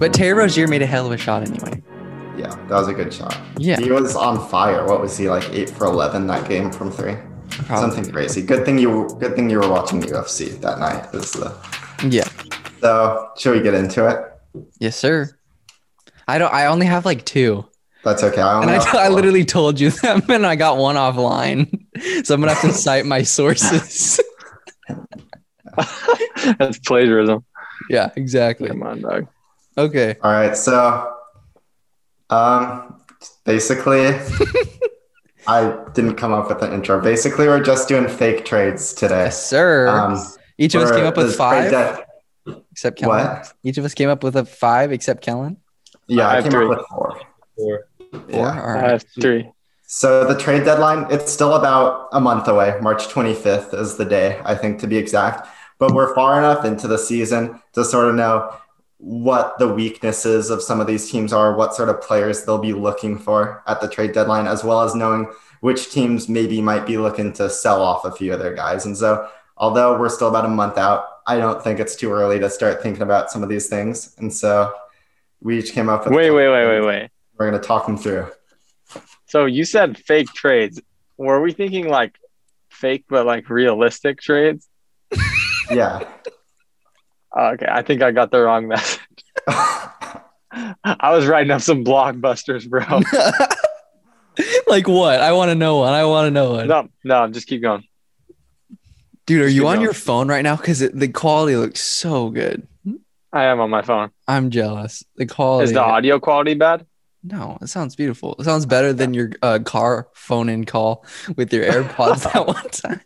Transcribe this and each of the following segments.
But Terry Rozier made a hell of a shot anyway. Yeah, that was a good shot. Yeah. He was on fire. What was he like? Eight for eleven that game from three. Probably. Something crazy. Good thing you good thing you were watching the UFC that night. Is the Yeah. so should we get into it? Yes, sir. I don't. I only have like two, That's okay. I, and only I, I literally told you them, and I got one offline, so I'm gonna have to cite my sources. That's plagiarism. yeah, exactly. Come on, dog. Okay. All right, so um basically I didn't come up with an intro. Basically, we're just doing fake trades today. Yes, sir. Um, Each of us came up with this five, trade except Kellen. What? Each of us came up with a five, except Kellen. Yeah, I I came three. up with four. Four. Four. Yeah. All I have three. So the trade deadline, it's still about a month away. March 25th is the day, I think, to be exact. But we're far enough into the season to sort of know what the weaknesses of some of these teams are, what sort of players they'll be looking for at the trade deadline, as well as knowing which teams maybe might be looking to sell off a few of their guys. And so, although we're still about a month out, I don't think it's too early to start thinking about some of these things. And so, we each came up with. Wait, wait, wait, wait, wait. We're going to talk them through. So you said fake trades. Were we thinking like fake but like realistic trades? Yeah. Oh, okay, I think I got the wrong message. I was writing up some blockbusters, bro. like what? I want to know one. I want to know one. no, no, just keep going. Dude, are Just you on going. your phone right now? Because the quality looks so good. I am on my phone. I'm jealous. The quality. Is the audio quality bad? No, it sounds beautiful. It sounds better than your uh, car phone in call with your AirPods that one time.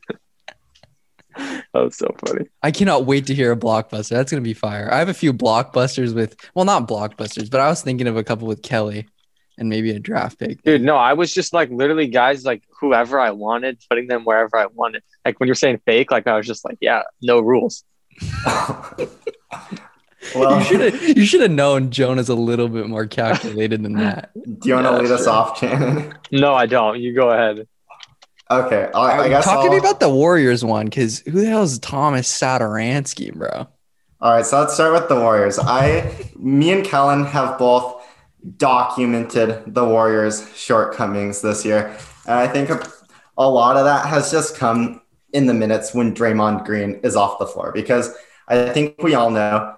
That was so funny. I cannot wait to hear a blockbuster. That's gonna be fire. I have a few blockbusters with, well, not blockbusters, but I was thinking of a couple with Kelly, and maybe a draft pick. Dude, no, I was just like literally guys like whoever I wanted, putting them wherever I wanted. Like when you're saying fake, like I was just like, yeah, no rules. well, you should have you should have known Jonah's a little bit more calculated than that. do you want to Yeah, lead us off, Shannon? No, I don't. You go ahead. Okay, I, I guess. Talk to me about the Warriors one, because who the hell is Thomas Satoransky, bro? All right, so let's start with the Warriors. I, me and Kellen have both documented the Warriors' shortcomings this year, and I think a, a lot of that has just come in the minutes when Draymond Green is off the floor. Because I think we all know,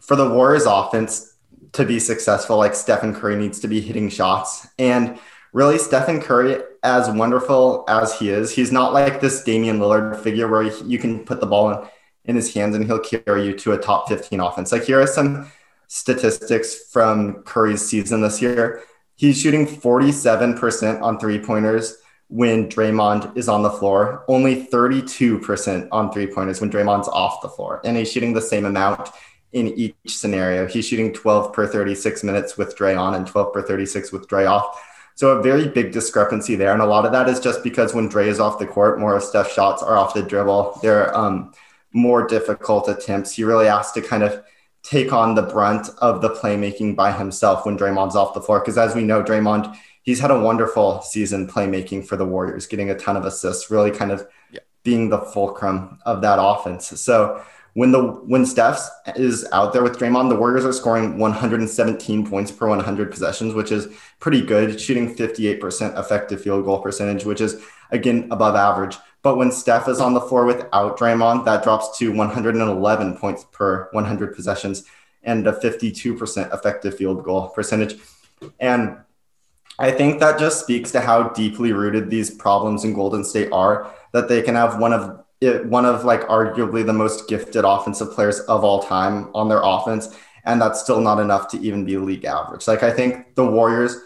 for the Warriors' offense to be successful, like Stephen Curry needs to be hitting shots, and really Stephen Curry, as wonderful as he is, he's not like this Damian Lillard figure where you can put the ball in in his hands and he'll carry you to a top 15 offense. Like here are some statistics from Curry's season this year. He's shooting 47% on three pointers when Draymond is on the floor, only 32% on three pointers when Draymond's off the floor. And he's shooting the same amount in each scenario. He's shooting 12 per 36 minutes with Dre on and 12 per 36 with Dre off. So a very big discrepancy there. And a lot of that is just because when Dre is off the court, more of Steph's shots are off the dribble. They're um, more difficult attempts. He really has to kind of take on the brunt of the playmaking by himself when Draymond's off the floor. Because as we know, Draymond, he's had a wonderful season playmaking for the Warriors, getting a ton of assists, really kind of Yeah. being the fulcrum of that offense. So when the when Steph is out there with Draymond, the Warriors are scoring 117 points per 100 possessions, which is pretty good, shooting 58% effective field goal percentage, which is again above average. But when Steph is on the floor without Draymond, that drops to 111 points per 100 possessions and a 52% effective field goal percentage. And I think that just speaks to how deeply rooted these problems in Golden State are that they can have one of it, one of like arguably the most gifted offensive players of all time on their offense and that's still not enough to even be league average. Like I think the Warriors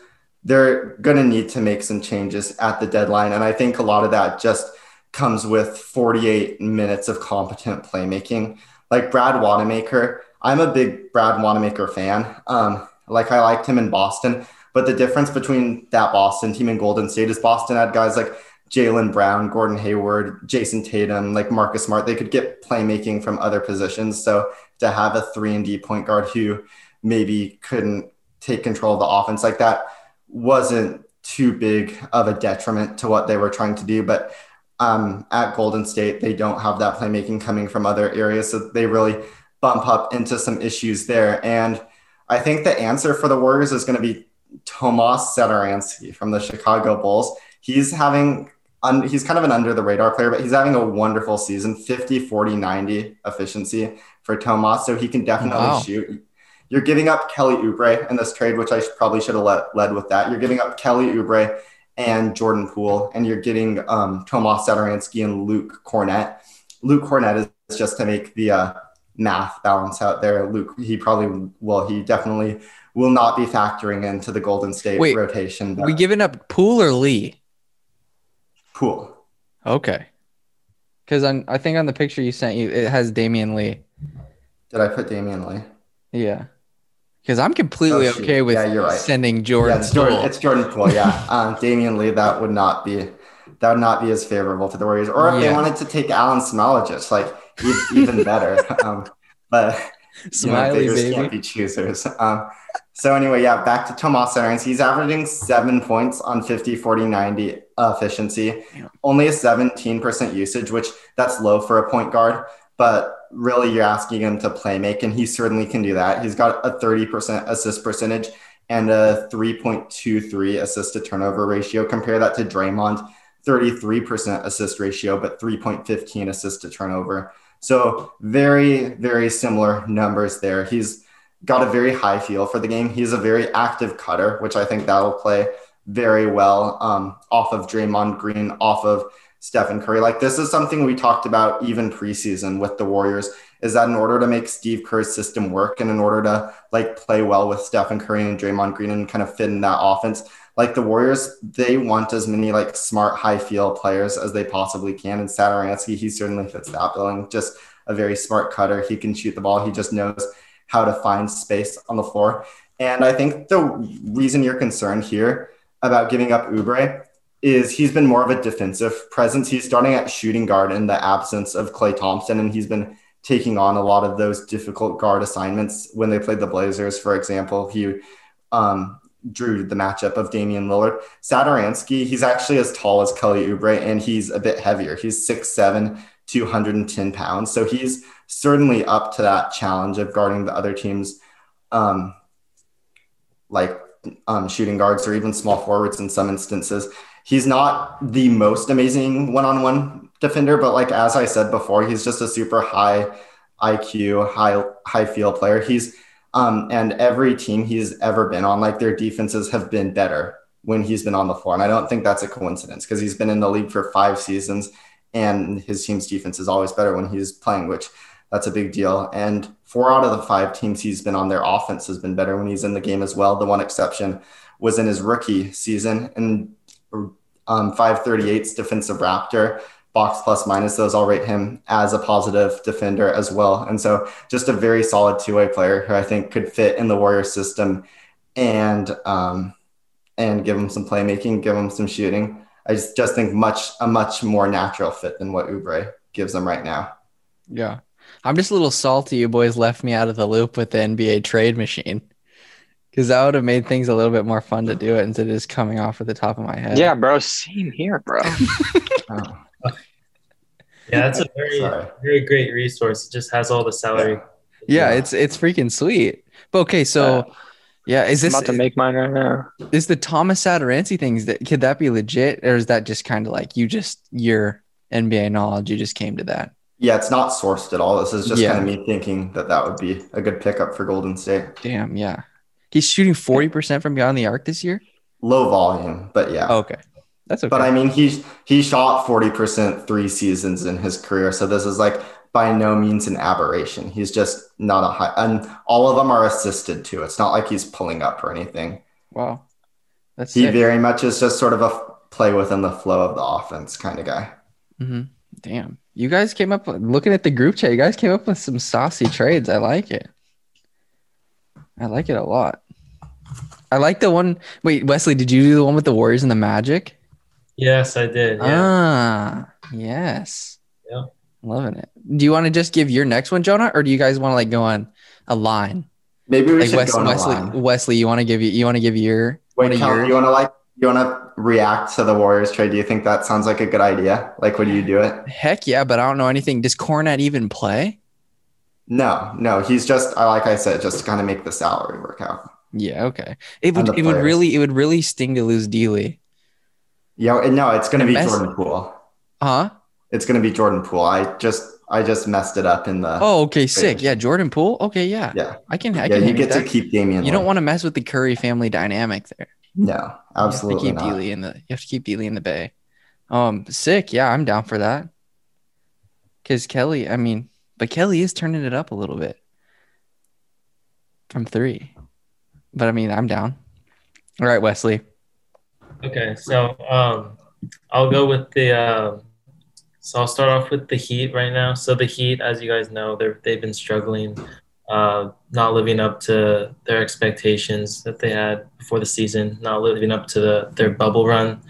they're going to need to make some changes at the deadline and I think a lot of that just comes with 48 minutes of competent playmaking. Like Brad Wanamaker, I'm a big Brad Wanamaker fan. Um, like I liked him in Boston, but the difference between that Boston team and Golden State is Boston had guys like Jaylen Brown, Gordon Hayward, Jayson Tatum, like Marcus Smart. They could get playmaking from other positions. So to have a three and D point guard who maybe couldn't take control of the offense like that wasn't too big of a detriment to what they were trying to do. But um, at Golden State, they don't have that playmaking coming from other areas. So they really bump up into some issues there. And I think the answer for the Warriors is going to be Tomas Satoransky from the Chicago Bulls. He's having un, he's kind of an under the radar player, but he's having a wonderful season 50, 40, 90 efficiency for Tomas. So he can definitely Wow. shoot. You're giving up Kelly Oubre in this trade, which I probably should have led, led with that. You're giving up Kelly Oubre and Jordan Poole, and you're getting um, Tomas Satoransky and Luke Kornet. Luke Kornet is just to make the uh, math balance out there. Luke, he probably well, he definitely will not be factoring into the Golden State Wait, rotation. but we giving up Poole or Lee? Poole. Okay. Because on I think on the picture you sent you it has Damion Lee. Did I put Damion Lee? Yeah. Because I'm completely Oh, okay with Yeah, you're right. sending Jordan. yeah, it's Jordan. Poole. It's Jordan Poole. Yeah, um, Damion Lee. That would not be that would not be as favorable to the Warriors. Or if they wanted to take Alen Smailagic, like even better. Um, but you know, Smiley beggars baby. can't be choosers. Um, so anyway, yeah, back to Tomas Satoransky. He's averaging seven points on 50, 40, 90 efficiency. Yeah. Only a 17% usage, which that's low for a point guard. But really, you're asking him to play make, and he certainly can do that. He's got a 30% assist percentage and a 3.23 assist to turnover ratio. Compare that to Draymond, 33% assist ratio, but 3.15 assist to turnover. So very, very similar numbers there. He's got a very high feel for the game. He's a very active cutter, which I think that'll play very well um, off of Draymond Green, off of Stephen Curry. Like this is something we talked about even preseason with the Warriors. Is that in order to make Steve Kerr's system work and in order to like play well with Stephen Curry and Draymond Green and kind of fit in that offense, like the Warriors, they want as many like smart high feel players as they possibly can. And Satoransky, he certainly fits that billing. Just a very smart cutter. He can shoot the ball. He just knows how to find space on the floor. And I think the reason you're concerned here about giving up Oubre is he's been more of a defensive presence. He's starting at shooting guard in the absence of Klay Thompson, and he's been taking on a lot of those difficult guard assignments. When they played the Blazers, for example, he um, drew the matchup of Damian Lillard. Satoransky, he's actually as tall as Kelly Oubre, and he's a bit heavier. He's 6'7", 210 pounds. So he's certainly up to that challenge of guarding the other team's um, like um, shooting guards or even small forwards in some instances. He's not the most amazing one-on-one defender, but like as I said before, he's just a super high IQ, high high feel player. He's um, and every team he's ever been on, like their defenses have been better when he's been on the floor. And I don't think that's a coincidence because he's been in the league for five seasons and his team's defense is always better when he's playing, which that's a big deal. And four out of the five teams he's been on, their offense has been better when he's in the game as well. The one exception was in his rookie season and um, 538's defensive raptor box plus minus those i'll rate him as a positive defender as well and so just a very solid two-way player who i think could fit in the warrior system and um, and give him some playmaking give him some shooting i just, just think much a much more natural fit than what Oubre gives them right now Yeah. I'm just a little salty you boys left me out of the loop with the NBA trade machine. Because that would have made things a little bit more fun to do it instead of just coming off at the top of my head. Yeah, bro. Same here, bro. oh, Yeah, that's a very sorry very great resource. It just has all the salary. Yeah, Yeah. it's it's freaking sweet. But okay, so yeah, is I'm this about to make mine right now. is the Thomas Satoransky things that could that be legit or is that just kind of like you just your NBA knowledge you just came to that? Yeah it's not sourced at all this is just Yeah. kind of me thinking that that would be a good pickup for golden state Damn, yeah. He's shooting 40% from beyond the arc this year? low volume but yeah okay. That's okay. But I mean, he's he shot forty percent three seasons in his career, so this is like by no means an aberration. He's just not a high, and all of them are assisted too. It's not like he's pulling up or anything. wow. That's He sick. very much is just sort of a play within the flow of the offense kind of guy. hmm Damn. You guys came up looking at the group chat. You guys came up with some saucy trades. I like it. I like it a lot. I like the one. Wait, Wesley, did you do the one with the Warriors and the Magic? Yes, I did. Yeah. Ah, yes. Yeah. Loving it. Do you want to just give your next one, Jonah, or do you guys want to like go on a line? Maybe we Like should Wes- go on a Wesley, line. Wesley, you want to give you you want to give your Wait, of Cal, yours? you want to like you want to react to the Warriors trade? Do you think that sounds like a good idea? Like, would you do it? Heck yeah, but I don't know anything. Does Kornet even play? No, no, he's just like I said, just to kind of make the salary work out. Yeah, okay. It would it would really it would really sting to lose Dealey. Yeah, no, it's gonna be best- Jordan Poole. Huh? It's gonna be Jordan Poole. I just I just messed it up in the Oh, okay, sick. Yeah, Jordan Poole. Okay, yeah. yeah. I can I Yeah, can you get with to that. keep Damion. You don't want to mess with the Curry family dynamic there. No, absolutely you have to keep not. Dealey in the you have to keep Dealey in the bay. Um, sick. Yeah, I'm down for that. Cause Kelly, I mean, but Kelly is turning it up a little bit from three. But I mean, I'm down. All right, Wesley. Okay, so um, I'll go with the. Uh, so I'll start off with the Heat right now. So the Heat, as you guys know, they're they've been struggling, uh, not living up to their expectations that they had before the season, not living up to the, their bubble run,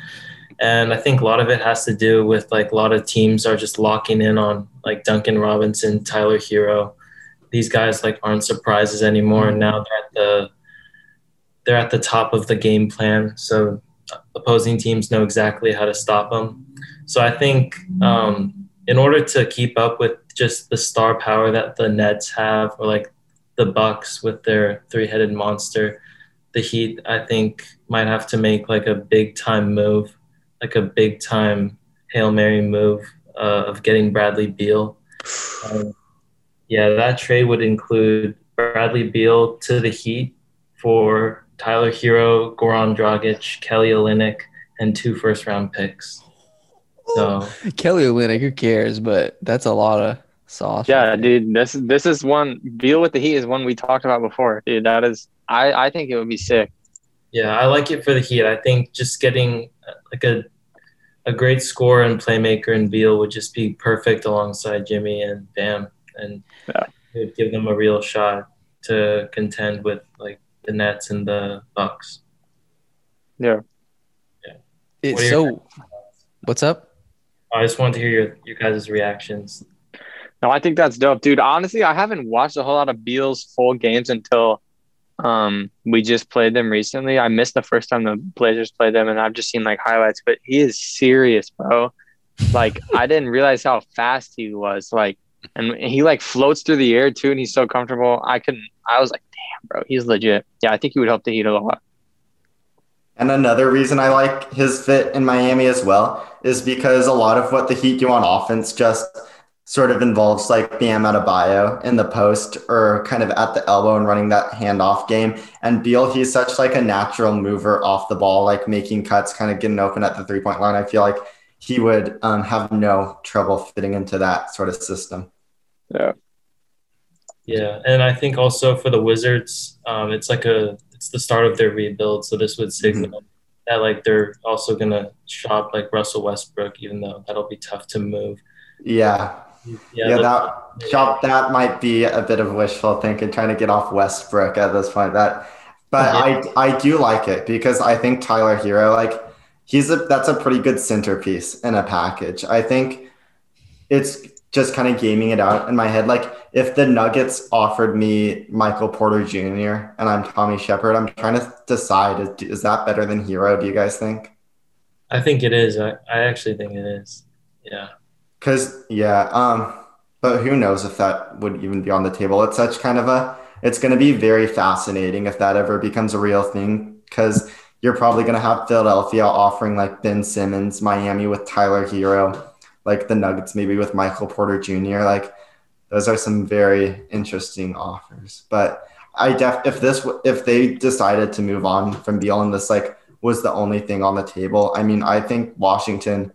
and I think a lot of it has to do with like a lot of teams are just locking in on like Duncan Robinson, Tyler Herro. These guys like aren't surprises anymore. And now they're at the they're at the top of the game plan. So opposing teams know exactly how to stop them. So I think um, in order to keep up with just the star power that the Nets have, or like the Bucks with their three-headed monster, the Heat I think might have to make like a big time move, like a big time hail mary move uh, of getting Bradley Beal. Um, yeah, that trade would include Bradley Beal to the Heat for Tyler Herro, Goran Dragic, Kelly Olynyk, and two first round picks. So Kelly Olynyk, who cares? But that's a lot of sauce. Yeah, dude, this is this is one deal with the Heat is one we talked about before, dude. That is, I I think it would be sick. yeah, I like it for the Heat. I think just getting uh, like a a great scorer and playmaker in Beal would just be perfect alongside Jimmy and Bam, and Yeah. it would give them a real shot to contend with like the Nets and the Bucks. Yeah, It's What are your- so. What's up? I just wanted to hear your, your guys' reactions. no, I think that's dope, dude. Honestly, I haven't watched a whole lot of Beal's full games until um we just played them recently. I missed the first time the Blazers played them, and I've just seen like highlights. But he is serious, bro. Like I didn't realize how fast he was. Like, and he like floats through the air too, and he's so comfortable. I couldn't. I was like, damn, bro, he's legit. Yeah, I think he would help the Heat a lot. And another reason I like his fit in Miami as well is because a lot of what the Heat do on offense just sort of involves like Bam Adebayo in the post or kind of at the elbow and running that handoff game. And Beal, he's such like a natural mover off the ball, like making cuts, kind of getting open at the three point line. I feel like he would um, have no trouble fitting into that sort of system. Yeah, Yeah, and I think also for the Wizards, um, it's like a it's the start of their rebuild. So this would signal mm-hmm. that like they're also gonna shop like Russell Westbrook, even though that'll be tough to move. Yeah. Yeah, Yeah, that shop that might be a bit of wishful thinking, trying to get off Westbrook at this point. That, but I I do like it because I think Tyler Herro, like he's a that's a pretty good centerpiece in a package. I think it's just kind of gaming it out in my head. Like if the Nuggets offered me Michael Porter Jr. and I'm Tommy Sheppard, I'm trying to decide is, is that better than Herro? Do you guys think? I think it is. I, I actually think it is. Yeah. Cause yeah, um, but who knows if that would even be on the table? It's such kind of a, it's going to be very fascinating if that ever becomes a real thing. Cause you're probably going to have Philadelphia offering like Ben Simmons, Miami with Tyler Herro, like the Nuggets maybe with Michael Porter Jr. Like those are some very interesting offers. But I def if this if they decided to move on from Beal and this like was the only thing on the table, I mean, I think Washington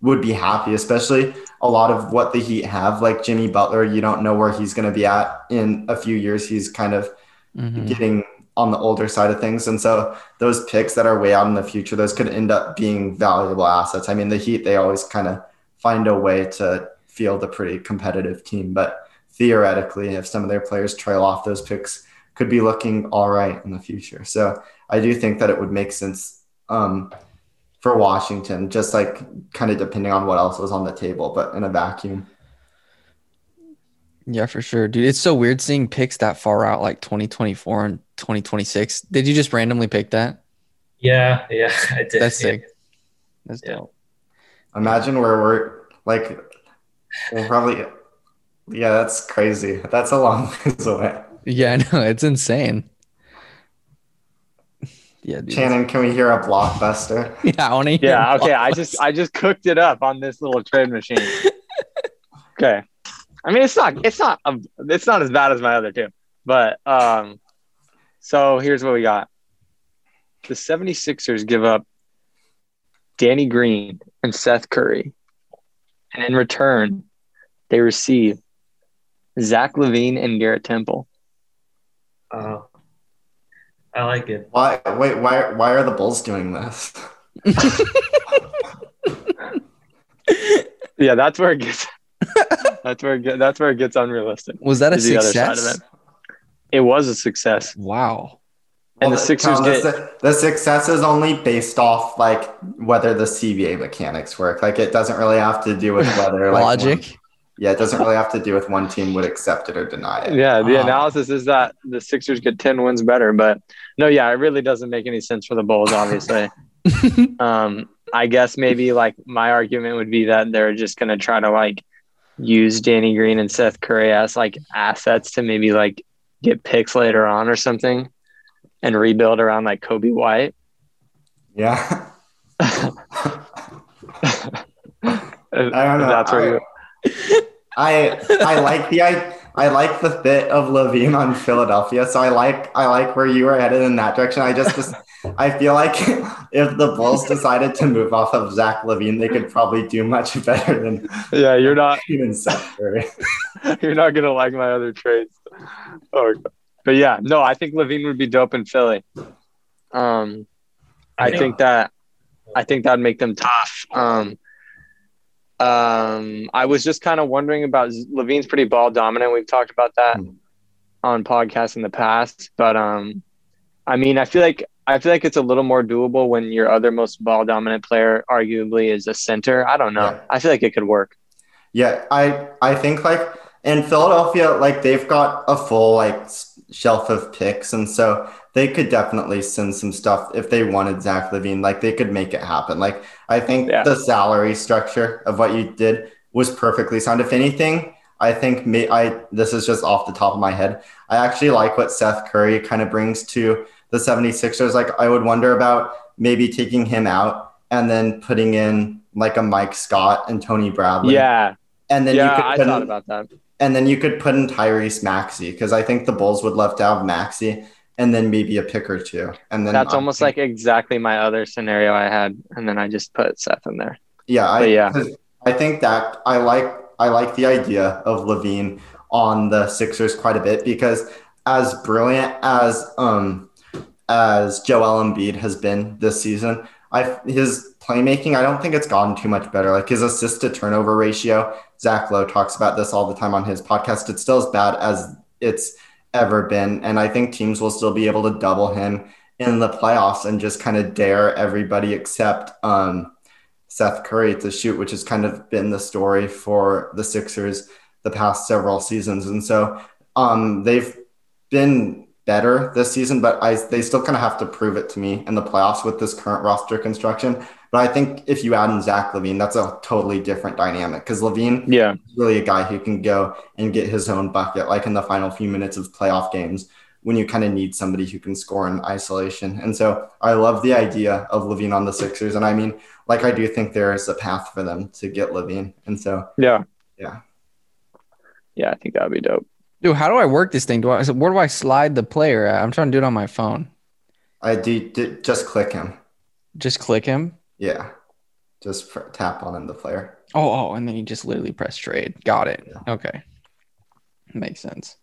would be happy, especially a lot of what the Heat have, like Jimmy Butler. You don't know where he's going to be at in a few years. He's kind of Mhm. getting on the older side of things. And so those picks that are way out in the future, those could end up being valuable assets. I mean, the Heat, they always kind of find a way to field a pretty competitive team. But theoretically, if some of their players trail off, those picks could be looking all right in the future. So I do think that it would make sense um, for Washington, just like kind of depending on what else was on the table, but in a vacuum. Yeah, for sure, dude. It's so weird seeing picks that far out, like 2024 and 2026. Did you just randomly pick that? Yeah, yeah, I did. That's yeah. sick. That's Yeah. dope. Imagine where we're like, we'll probably Yeah, that's crazy. That's a long ways away. Yeah, I know it's insane. Yeah, dude. Shannon, can we hear a blockbuster? Yeah, I want to. Yeah, okay. I just I just cooked it up on this little trade machine. Okay. I mean, it's not it's not um, it's not as bad as my other two. But um so here's what we got. The 76ers give up Danny Green and Seth Curry. And in return, they receive Zach LaVine and Garrett Temple. Uh, I like it. Why? Wait, why? Why are the Bulls doing this? Yeah, that's where it gets that's where it get, that's where it gets unrealistic. Was that a is the other side of success? it. It was a success. Wow. And the Sixers Cal, get- the, the success is only based off like whether the CBA mechanics work. Like it doesn't really have to do with whether like Logic. one- yeah, it doesn't really have to do with one team would accept it or deny it. Yeah, the Ah. analysis is that the Sixers get 10 wins better, but no, yeah, it really doesn't make any sense for the Bulls, obviously. um, I guess maybe like my argument would be that they're just going to try to like use Danny Green and Seth Curry as like assets to maybe like get picks later on or something and rebuild around like Coby White. Yeah. I don't know. That's where you, I I like the I, I like the fit of LaVine on Philadelphia. So I like I like where you were headed in that direction. I just, just I feel like if the Bulls decided to move off of Zach LaVine, they could probably do much better than yeah, you're not even You're not gonna like my other trades. Oh, but yeah, no, I think LaVine would be dope in Philly. Um, I think that I think that'd make them tough. Um, um, I was just kind of wondering about LaVine's pretty ball dominant. We've talked about that Hmm. on podcasts in the past, but um, I mean, I feel like I feel like it's a little more doable when your other most ball dominant player, arguably, is a center. I don't know. Yeah. I feel like it could work. Yeah, I I think like in Philadelphia, like they've got a full like shelf of picks, and so they could definitely send some stuff if they wanted Zach LaVine. Like they could make it happen. Like I think Yeah. the salary structure of what you did was perfectly sound. If anything, I think may I this is just off the top of my head. I actually like what Seth Curry kind of brings to the 76ers. Like I would wonder about maybe taking him out and then putting in like a Mike Scott and Tony Bradley. Yeah, And then you yeah, could I thought about that. And then you could put in Tyrese Maxey because I think the Bulls would love to have Maxey and then maybe a pick or two. And then That's almost think- like exactly my other scenario I had, and then I just put Seth in there. yeah, I, yeah. I think that I like I like the idea of LaVine on the Sixers quite a bit because as brilliant as um as Joel Embiid has been this season, I his playmaking I don't think it's gotten too much better. Like his assist to turnover ratio, Zach Lowe talks about this all the time on his podcast. It's still as bad as it's ever been, and I think teams will still be able to double him in the playoffs and just kind of dare everybody except um, Seth Curry to shoot, which has kind of been the story for the Sixers the past several seasons. And so um, they've been better this season, but I they still kind of have to prove it to me in the playoffs with this current roster construction. But I think if you add in Zach LaVine, that's a totally different dynamic because LaVine Yeah, is really a guy who can go and get his own bucket, like in the final few minutes of playoff games when you kind of need somebody who can score in isolation. And so I love the idea of LaVine on the Sixers. And I mean, like I do think there is a path for them to get LaVine. And so yeah, Yeah. yeah. I think that would be dope. Dude, how do I work this thing? Do I where do I slide the player at? I'm trying to do it on my phone. I do, do just click him. Just click him. Yeah. Just pr- tap on him, the player. Oh, oh, and then you just literally press trade. Got it. Yeah. Okay. Makes sense.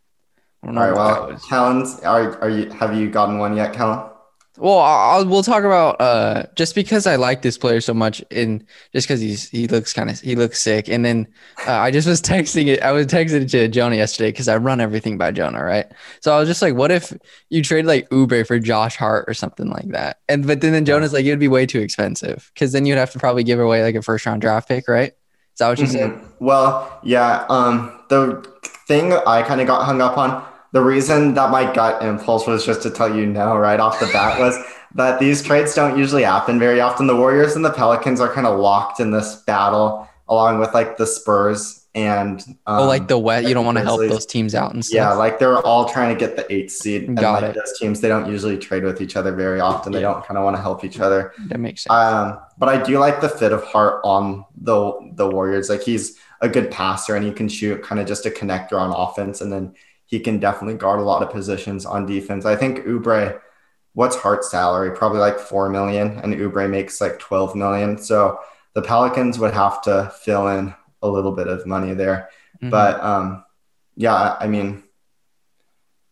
I don't know right. why I Well, was- are, are you, have you gotten one yet, Kellen? Well, I'll, we'll talk about uh just because I like this player so much, and just because he's he looks kind of he looks sick, and then uh, I just was texting it. I was texting it to Jonah yesterday because I run everything by Jonah, right? So I was just like, what if you trade like Oubre for Josh Hart or something like that? And but then then Jonah's like, it would be way too expensive because then you'd have to probably give away like a first round draft pick, right? Is that what you said? Mhm. Well, yeah. Um, the thing I kind of got hung up on, the reason that my gut impulse was just to tell you no right off the bat was that these trades don't usually happen very often. The Warriors and the Pelicans are kind of locked in this battle, along with like the Spurs and um, oh, like the wet. You don't want to help those teams out and stuff. Yeah, like they're all trying to get the eighth seed. And Got like it. those teams, they don't usually trade with each other very often. They Yeah. don't kind of want to help each other. that makes sense. Um, but I do like the fit of Hart on the the Warriors. Like he's a good passer and he can shoot kind of just a connector on offense, and then he can definitely guard a lot of positions on defense. I think Oubre, what's Hart's salary? Probably like four million, and Oubre makes like twelve million. So the Pelicans would have to fill in a little bit of money there. Mhm. But um, yeah, I mean,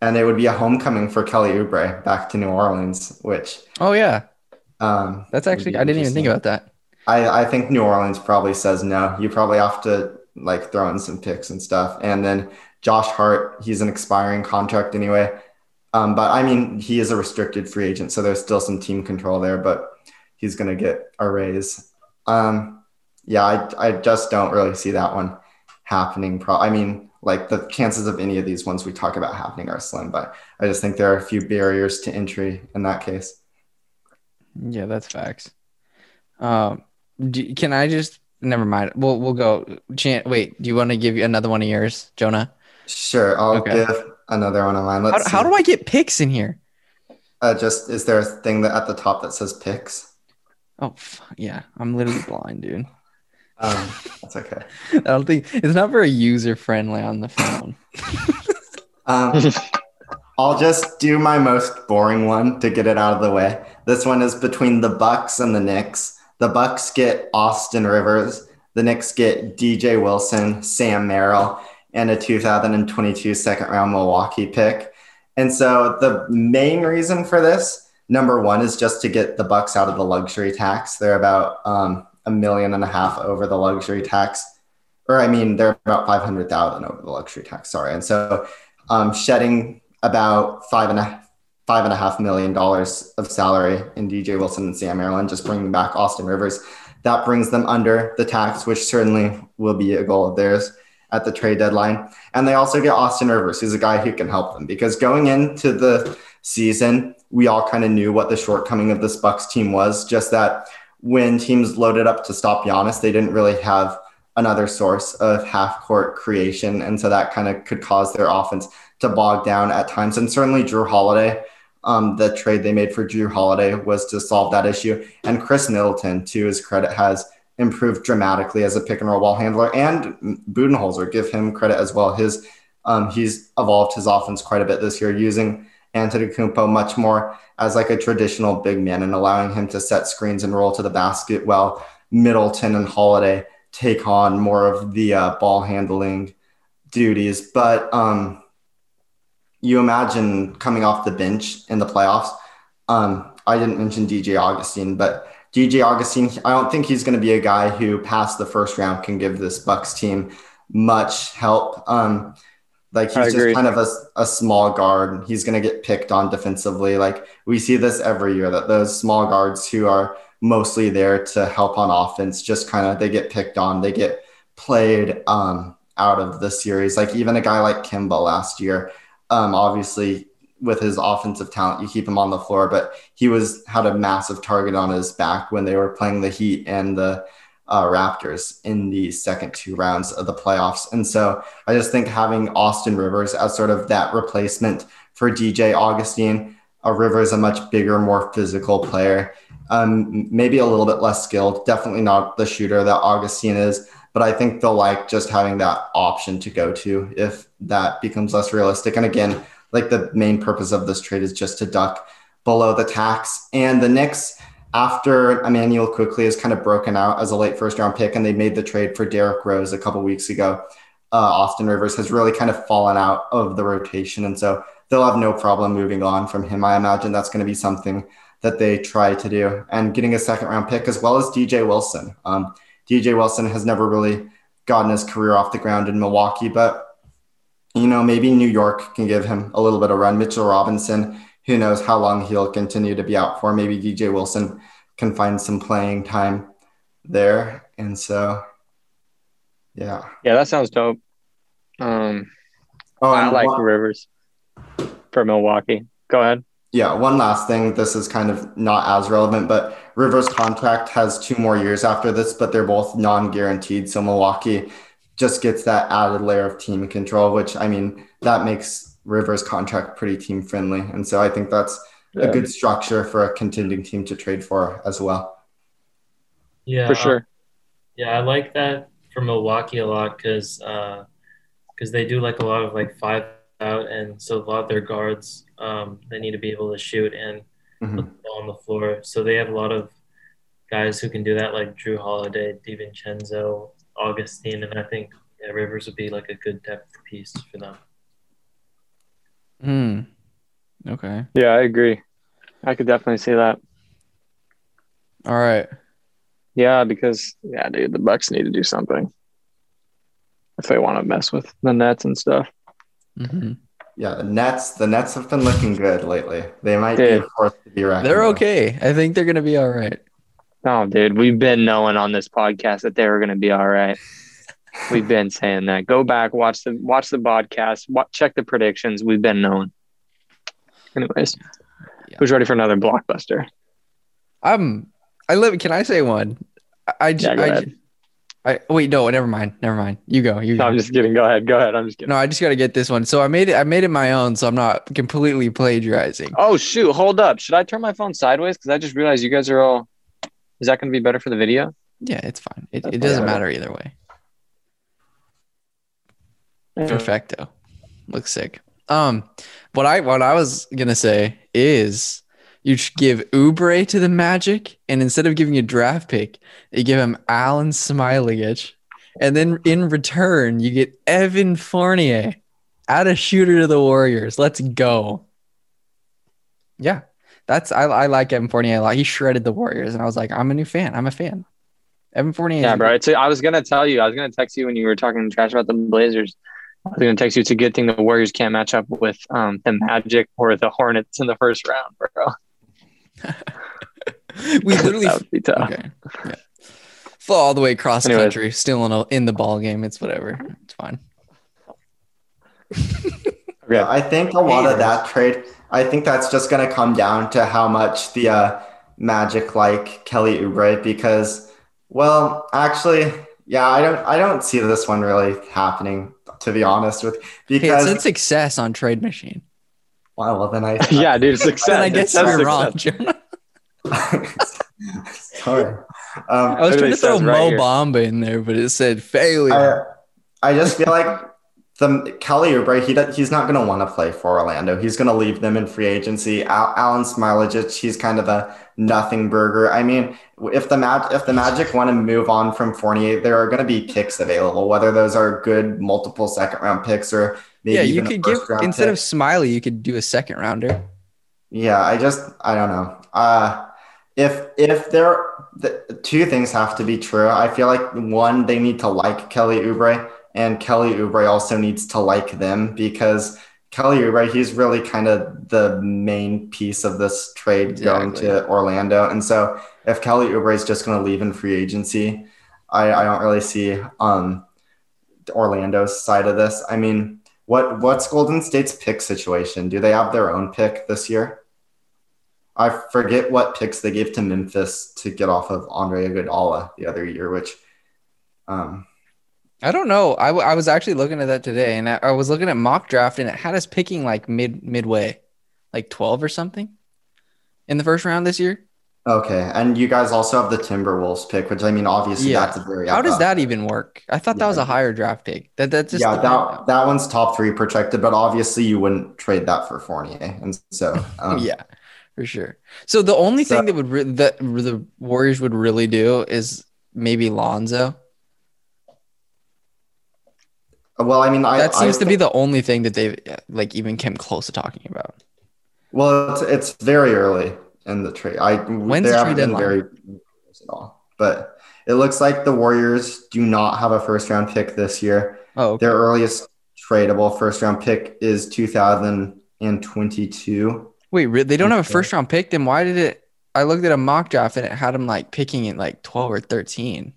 and it would be a homecoming for Kelly Oubre back to New Orleans, which oh yeah, um, that's actually I didn't even think about that. I, I think New Orleans probably says no. You probably have to like throw in some picks and stuff. And then Josh Hart, he's an expiring contract anyway. Um, but I mean, he is a restricted free agent, so there's still some team control there, but he's going to get a raise. Um, yeah, I, I just don't really see that one happening. Pro- I mean, like the chances of any of these ones we talk about happening are slim, but I just think there are a few barriers to entry in that case. Yeah, that's facts. Um, do, can I just never mind? We'll we'll go. Chan, wait, do you want to give you another one of yours, Jonah? Sure, I'll Okay. give another one of mine. How, Let's how see. do I get picks in here? Uh, just is there a thing that at the top that says picks? Oh yeah, I'm literally blind, dude. Um, that's okay. I don't think it's not very user friendly on the phone. Um, I'll just do my most boring one to get it out of the way. This one is between the Bucks and the Knicks. The Bucks get Austin Rivers. The Knicks get DJ Wilson, Sam Merrill, and a 2022 second round Milwaukee pick. And so the main reason for this, number one, is just to get the Bucks out of the luxury tax. They're about um, a million and a half over the luxury tax, or I mean, they're about five hundred thousand over the luxury tax. Sorry, and so um, shedding about five and a five and a half million dollars of salary in DJ Wilson and Sam Maryland, just bringing back Austin Rivers. That brings them under the tax, which certainly will be a goal of theirs at the trade deadline. And they also get Austin Rivers, who's a guy who can help them because going into the season, we all kind of knew what the shortcoming of this Bucks team was. Just that when teams loaded up to stop Giannis, they didn't really have another source of half court creation. And so that kind of could cause their offense to bog down at times. And certainly Jrue Holiday, um, the trade they made for Jrue Holiday was to solve that issue. And Khris Middleton, to his credit, has improved dramatically as a pick and roll ball handler. And Budenholzer, give him credit as well. His um, he's evolved his offense quite a bit this year, using Antetokounmpo much more as like a traditional big man and allowing him to set screens and roll to the basket while Middleton and Holiday take on more of the uh, ball handling duties. But um, you imagine coming off the bench in the playoffs. Um, I didn't mention DJ Augustine, but DJ Augustine, I don't think he's going to be a guy who past the first round can give this Bucks team much help. Um, like I he's agree. just kind of a, a small guard. He's going to get picked on defensively. Like we see this every year that those small guards who are mostly there to help on offense just kind of they get picked on. They get played um, out of the series. Like even a guy like Kemba last year, um, obviously with his offensive talent, you keep him on the floor, but he was had a massive target on his back when they were playing the Heat and the uh, Raptors in the second two rounds of the playoffs. And so I just think having Austin Rivers as sort of that replacement for DJ Augustine, uh, Rivers is a much bigger, more physical player, um, maybe a little bit less skilled, definitely not the shooter that Augustine is, but I think they'll like just having that option to go to if that becomes less realistic. And again, like the main purpose of this trade is just to duck below the tax. And the Knicks, after Immanuel Quickley is kind of broken out as a late first round pick, and they made the trade for Derrick Rose a couple weeks ago. Uh, Austin Rivers has really kind of fallen out of the rotation, and so they'll have no problem moving on from him. I imagine that's going to be something that they try to do, and getting a second round pick as well as DJ Wilson. Um, DJ Wilson has never really gotten his career off the ground in Milwaukee, but you know maybe New York can give him a little bit of run. Mitchell Robinson who knows how long he'll continue to be out for. Maybe DJ Wilson can find some playing time there. And so, yeah. Yeah, that sounds dope. Um, Oh, I like one- Rivers for Milwaukee. Go ahead. yeah. One last thing. This is kind of not as relevant, but Rivers' contract has two more years after this, but they're both non guaranteed. So Milwaukee just gets that added layer of team control, which I mean, that makes Rivers' contract pretty team friendly. And so I think that's Yeah. a good structure for a contending team to trade for as well. Yeah, for uh, sure. Yeah, I like that for Milwaukee a lot because because they do like a lot of like five out, and so a lot of their guards um, they need to be able to shoot and Mhm. put the ball on the floor. So they have a lot of guys who can do that, like Jrue Holiday, DiVincenzo, Augustine, and I think yeah, Rivers would be like a good depth piece for them. Hmm. Okay. Yeah, I agree. I could definitely see that. All right. Yeah, because yeah, dude, the Bucks need to do something if they want to mess with the Nets and stuff. hmm Yeah, the Nets. The Nets have been looking good lately. They might be Dude. a force to be reckoned They're with. okay. I think they're gonna be all right. Oh, dude, we've been knowing on this podcast that they were going to be all right. We've been saying that. Go back, watch the watch the podcast, wa check the predictions. We've been knowing. Anyways, Yeah. who's ready for another blockbuster? I'm. I live. Can I say one? I. I, Yeah, go I, ahead. I wait. No. Never mind. Never mind. You go. You No, go. I'm just kidding. Go ahead. Go ahead. I'm just kidding. No, I just gotta get this one. So I made it. I made it my own. So I'm not completely plagiarizing. Oh shoot! Hold up. Should I turn my phone sideways? Because I just realized you guys are all. Is that going to be better for the video? Yeah, it's fine. It, it doesn't matter either way. Perfecto. Looks sick. Um, what I what I was gonna say is you should give Oubre to the Magic, and instead of giving a draft pick, you give him Alen Smailagic, and then in return you get Evan Fournier, add a shooter to the Warriors. Let's go. Yeah, that's I, I like Evan Fournier a lot. He shredded the Warriors, and I was like, I'm a new fan. I'm a fan. Evan Fournier. is Yeah, bro. It's, I was gonna tell you. I was gonna text you when you were talking trash about the Blazers. I was gonna text you. It's a good thing the Warriors can't match up with um, the Magic or the Hornets in the first round, bro. we literally that would be tough. Okay. Yeah. Fall all the way across Anyways. country, still in, a, in the ball game. It's whatever. It's fine. Okay. Yeah, I think a lot of that trade. I think that's just going to come down to how much the uh, Magic like Kelly Oubre because, well, actually, yeah, I don't, I don't see this one really happening. To be honest with, Hey, it because said success on Trade Machine. Wow, well, then I yeah, dude. Success. Then I guess says you're wrong, Sorry. Um, I was trying to throw says right Mo here. Bamba in there, but it said failure. I, I just feel like the Kelly Oubre, he he's not going to want to play for Orlando. He's going to leave them in free agency. Al, Alen Smailagic, he's kind of a nothing burger. I mean, if the Mag, if the Magic want to move on from Fournier, there are going to be picks available, whether those are good multiple second round picks or maybe yeah, you could give instead pick. of Smiley, you could do a second rounder. Yeah, I just I don't know. Uh if if there the two things have to be true. I feel like one they need to like Kelly Oubre and Kelly Oubre also needs to like them because Kelly Oubre he's really kind of the main piece of this trade going to Orlando. And so if Kelly Oubre is just going to leave in free agency, I I don't really see um Orlando's side of this. I mean, what what's Golden State's pick situation? Do they have their own pick this year? I forget what picks they gave to Memphis to get off of Andre Iguodala the other year, which um I don't know. I, w- I was actually looking at that today, and I, I was looking at mock draft, and it had us picking like mid midway, like twelve or something, in the first round this year. okay. And you guys also have the Timberwolves pick, which I mean obviously Yeah. that's a very How does up- that even work? I thought that was a higher draft pick. That that's just yeah, that that one's top three protected, but obviously you wouldn't trade that for Fournier. And so um, yeah, for sure. So the only So- thing that would re- that the Warriors would really do is maybe Lonzo. Well, I mean I That seems I to be the only thing that they like even came close to talking about. Well, it's, it's very early in the trade. I When's they the haven't been very at all, but it looks like the Warriors do not have a first round pick this year. Oh, okay. Their earliest tradable first round pick is 2022. wait, re- they don't have a first round pick. Then why did it? I looked at a mock draft and it had them like picking it like twelve or thirteen.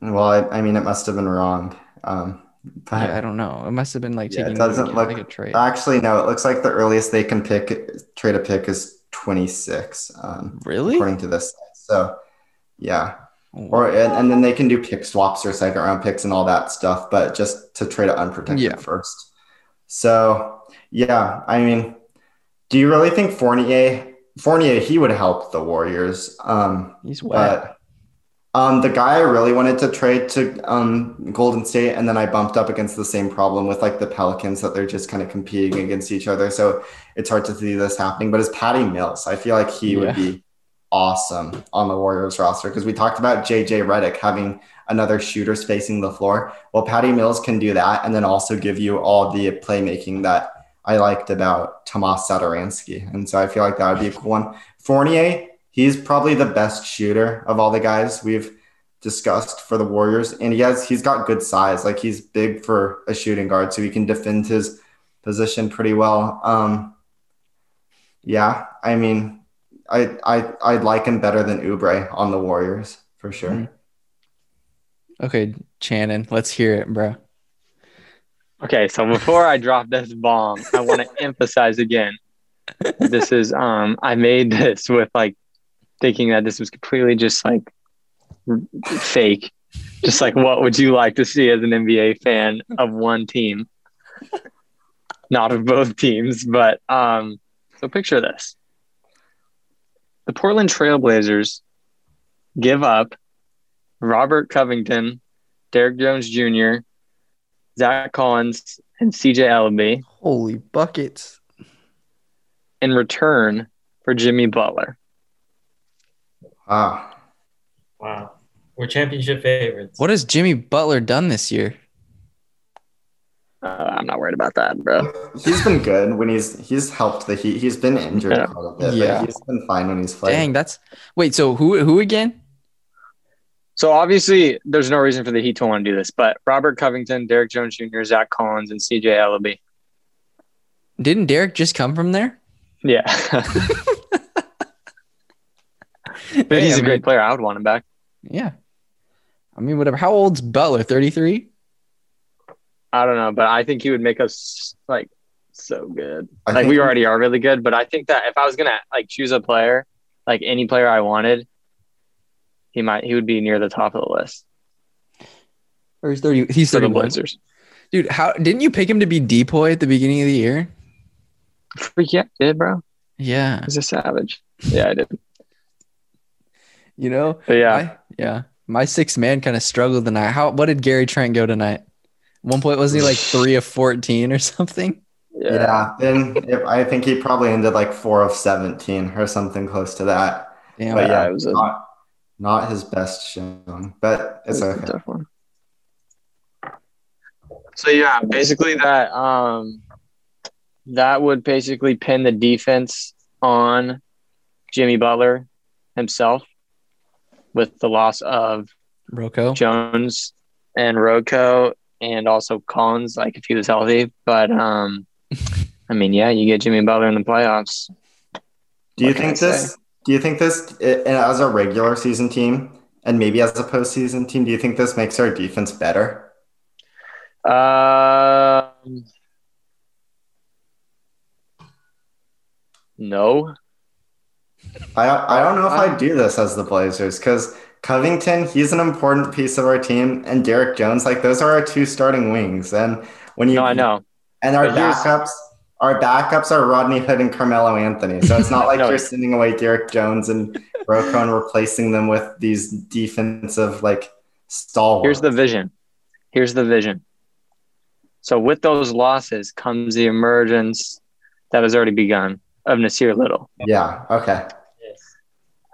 Well, I, I mean, it must have been wrong. Um, but I, I don't know. It must have been like Yeah, it doesn't look- like a trade. actually, no, it looks like the earliest they can pick trade a pick is 26, um, really? according to this. So, yeah. or and, and then they can do pick swaps or second round picks and all that stuff, but just to trade it unprotected Yeah. first. So yeah, I mean, do you really think Fournier Fournier he would help the Warriors? Um, he's wet. Um, the guy I really wanted to trade to um, Golden State, and then I bumped up against the same problem with like the Pelicans that they're just kind of competing against each other. So it's hard to see this happening. But it's Patty Mills. I feel like he Yeah. would be awesome on the Warriors roster because we talked about JJ Redick having another shooter spacing the floor. Well, Patty Mills can do that, and then also give you all the playmaking that I liked about Tomas Satoransky. And so I feel like that would be a cool one. Fournier, he's probably the best shooter of all the guys we've discussed for the Warriors. And he has he's got good size. Like he's big for a shooting guard, so he can defend his position pretty well. Um yeah, I mean I I I'd like him better than Oubre on the Warriors for sure. Mhm. Okay, Shannon, let's hear it, bro. Okay, so before I drop this bomb, I want to emphasize again. This is um I made this with like thinking that this was completely just like fake. Just like what would you like to see as an NBA fan of one team? Not of both teams, but um so picture this. The Portland Trailblazers give up Robert Covington, Derrick Jones Jr., Zach Collins, and CJ Elleby Holy buckets. in return for Jimmy Butler. Wow. Wow. We're championship favorites. What has Jimmy Butler done this year? Uh, I'm not worried about that, bro. He's been good when he's he's helped the Heat. He's been injured Yeah. quite a bit, Yeah. but he's been fine when he's played. Dang, that's wait. So who who again? So obviously, there's no reason for the Heat to want to do this, but Robert Covington, Derrick Jones Jr., Zach Collins, and CJ Elleby. Didn't Derrick just come from there? Yeah, but Hey, he's I a great player. I would want him back. Yeah. I mean, whatever. How old's Butler? Thirty three. I don't know, but I think he would make us like so good. I like think we already are really good, but I think that if I was gonna like choose a player, like any player I wanted, he might he would be near the top of the list Or he's thirty. He's for the thirty one. Blazers. Dude, how didn't you pick him to be depoy at the beginning of the year? Freak yeah, did bro? Yeah. He's a savage. Yeah, I did. You know. But yeah, I- yeah. My sixth man kind of struggled tonight. How? What did Gary Trent go tonight? One point wasn't he like three of fourteen or something? yeah, Yeah, then if, I think he probably ended like four of seventeen or something close to that. Damn. But yeah, it was a- not not his best showing, but it's It okay. tough. So yeah, basically that um that would basically pin the defense on Jimmy Butler himself with the loss of Rocco. Jones and Rocco and also Collins, like if he was healthy. But um I mean, yeah, you get Jimmy Butler in the playoffs. Do you What think this? Do you think this i- as a regular season team and maybe as a postseason team? Do you think this makes our defense better? Um, no. I I don't know if uh, I'd do this as the Blazers because Covington, he's an important piece of our team, and Derrick Jones, like those are our two starting wings. And when you No, I know. And our But here's- backups, our backups are Rodney Hood and Carmelo Anthony. So it's not like No. you're sending away Derrick Jones and Rocco and replacing them with these defensive like stalwarts. Here's the vision. Here's the vision. So with those losses comes the emergence that has already begun of Nassir Little. yeah. Okay.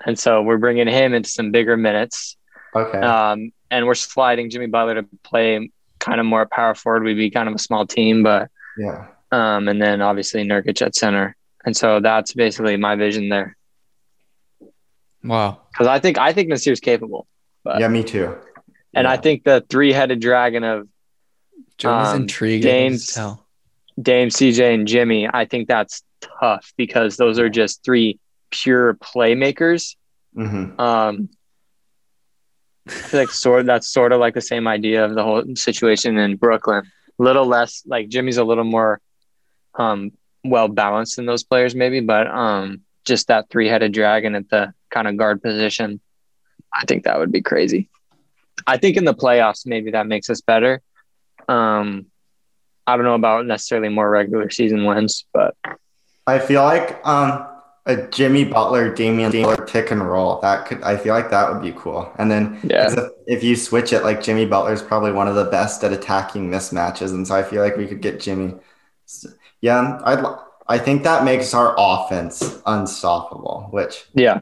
Yes. And so we're bringing him into some bigger minutes. Okay. Um, and we're sliding Jimmy Butler to play kind of more power forward. We'd be kind of a small team, but yeah. um, and then obviously Nurkic at center. And so that's basically my vision there. Wow. Because I think I think Nassir's capable. But, Yeah. Me too. And I think the three headed dragon of Jonas Um, intrigued. I James- tell. Dame, CJ, and Jimmy, I think that's tough because those are just three pure playmakers. hmm Um, I feel like sort that's sort of like the same idea of the whole situation in Brooklyn. A little less like Jimmy's a little more um well balanced than those players maybe, but um just that three headed dragon at the kind of guard position. I think that would be crazy. I think in the playoffs, maybe that makes us better. Um, I don't know about necessarily more regular season wins, but I feel like um, a Jimmy Butler, Damian Lillard pick and roll that could. I feel like that would be cool. And then Yeah. 'cause if, if you switch it, like Jimmy Butler is probably one of the best at attacking mismatches, and so I feel like we could get Jimmy. S- Yeah, I I think that makes our offense unstoppable. Which yeah,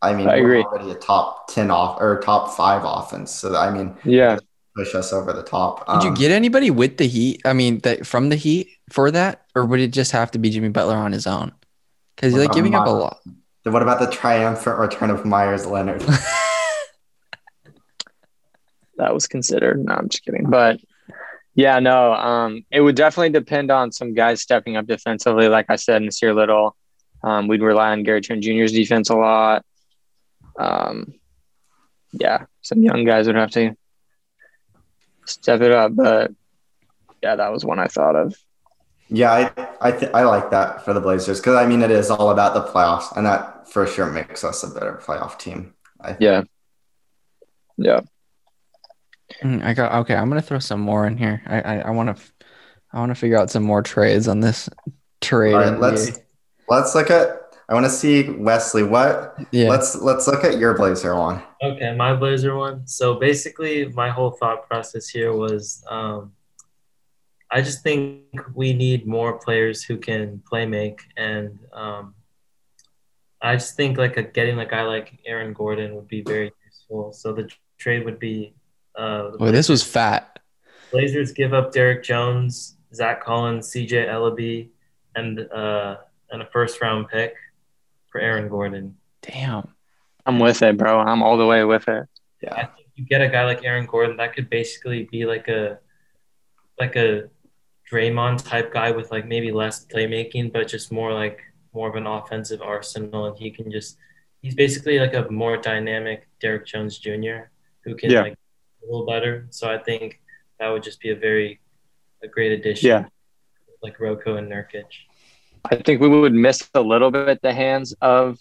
I mean, I we're agree. already a top ten off or top five offense. So I mean, yeah. push us over the top. Did you Um, get anybody with the Heat? I mean, that from the Heat for that, or would it just have to be Jimmy Butler on his own? Because you're like about giving up a Miles? lot. What about the triumphant return of Meyers Leonard? that was considered. No, I'm just kidding. But yeah, no, um, it would definitely depend on some guys stepping up defensively. Like I said, Nassir Little, um, we'd rely on Gary Trent Jr.'s defense a lot. Um, yeah, some young guys would have to step it up. But yeah, that was one I thought of. Yeah, I I, th- I like that for the Blazers because I mean it is all about the playoffs, and that for sure makes us a better playoff team. I, Yeah. Yeah. Mm, I got okay. I'm gonna throw some more in here. I I, I want to I want to figure out some more trades on this trade. All right, let's let's look at. I want to see Wesley. What? yeah. Let's let's look at your Blazer one. Okay, my Blazer one. So basically, my whole thought process here was um, I just think we need more players who can play make. And um, I just think like a, getting a guy like Aaron Gordon would be very useful. So the trade would be uh, the Boy, this was fat. Blazers give up Derrick Jones, Zach Collins, CJ Elleby, and uh, and a first round pick for Aaron Gordon. Damn. I'm with it, bro. I'm all the way with it. Yeah. I think you get a guy like Aaron Gordon that could basically be like a like a Draymond type guy with like maybe less playmaking, but just more like more of an offensive arsenal, and he can just he's basically like a more dynamic Derrick Jones Jr. who can Yeah. like a little better. So I think that would just be a very a great addition. Yeah. like Roko and Nurkic. I think we would miss a little bit at the hands of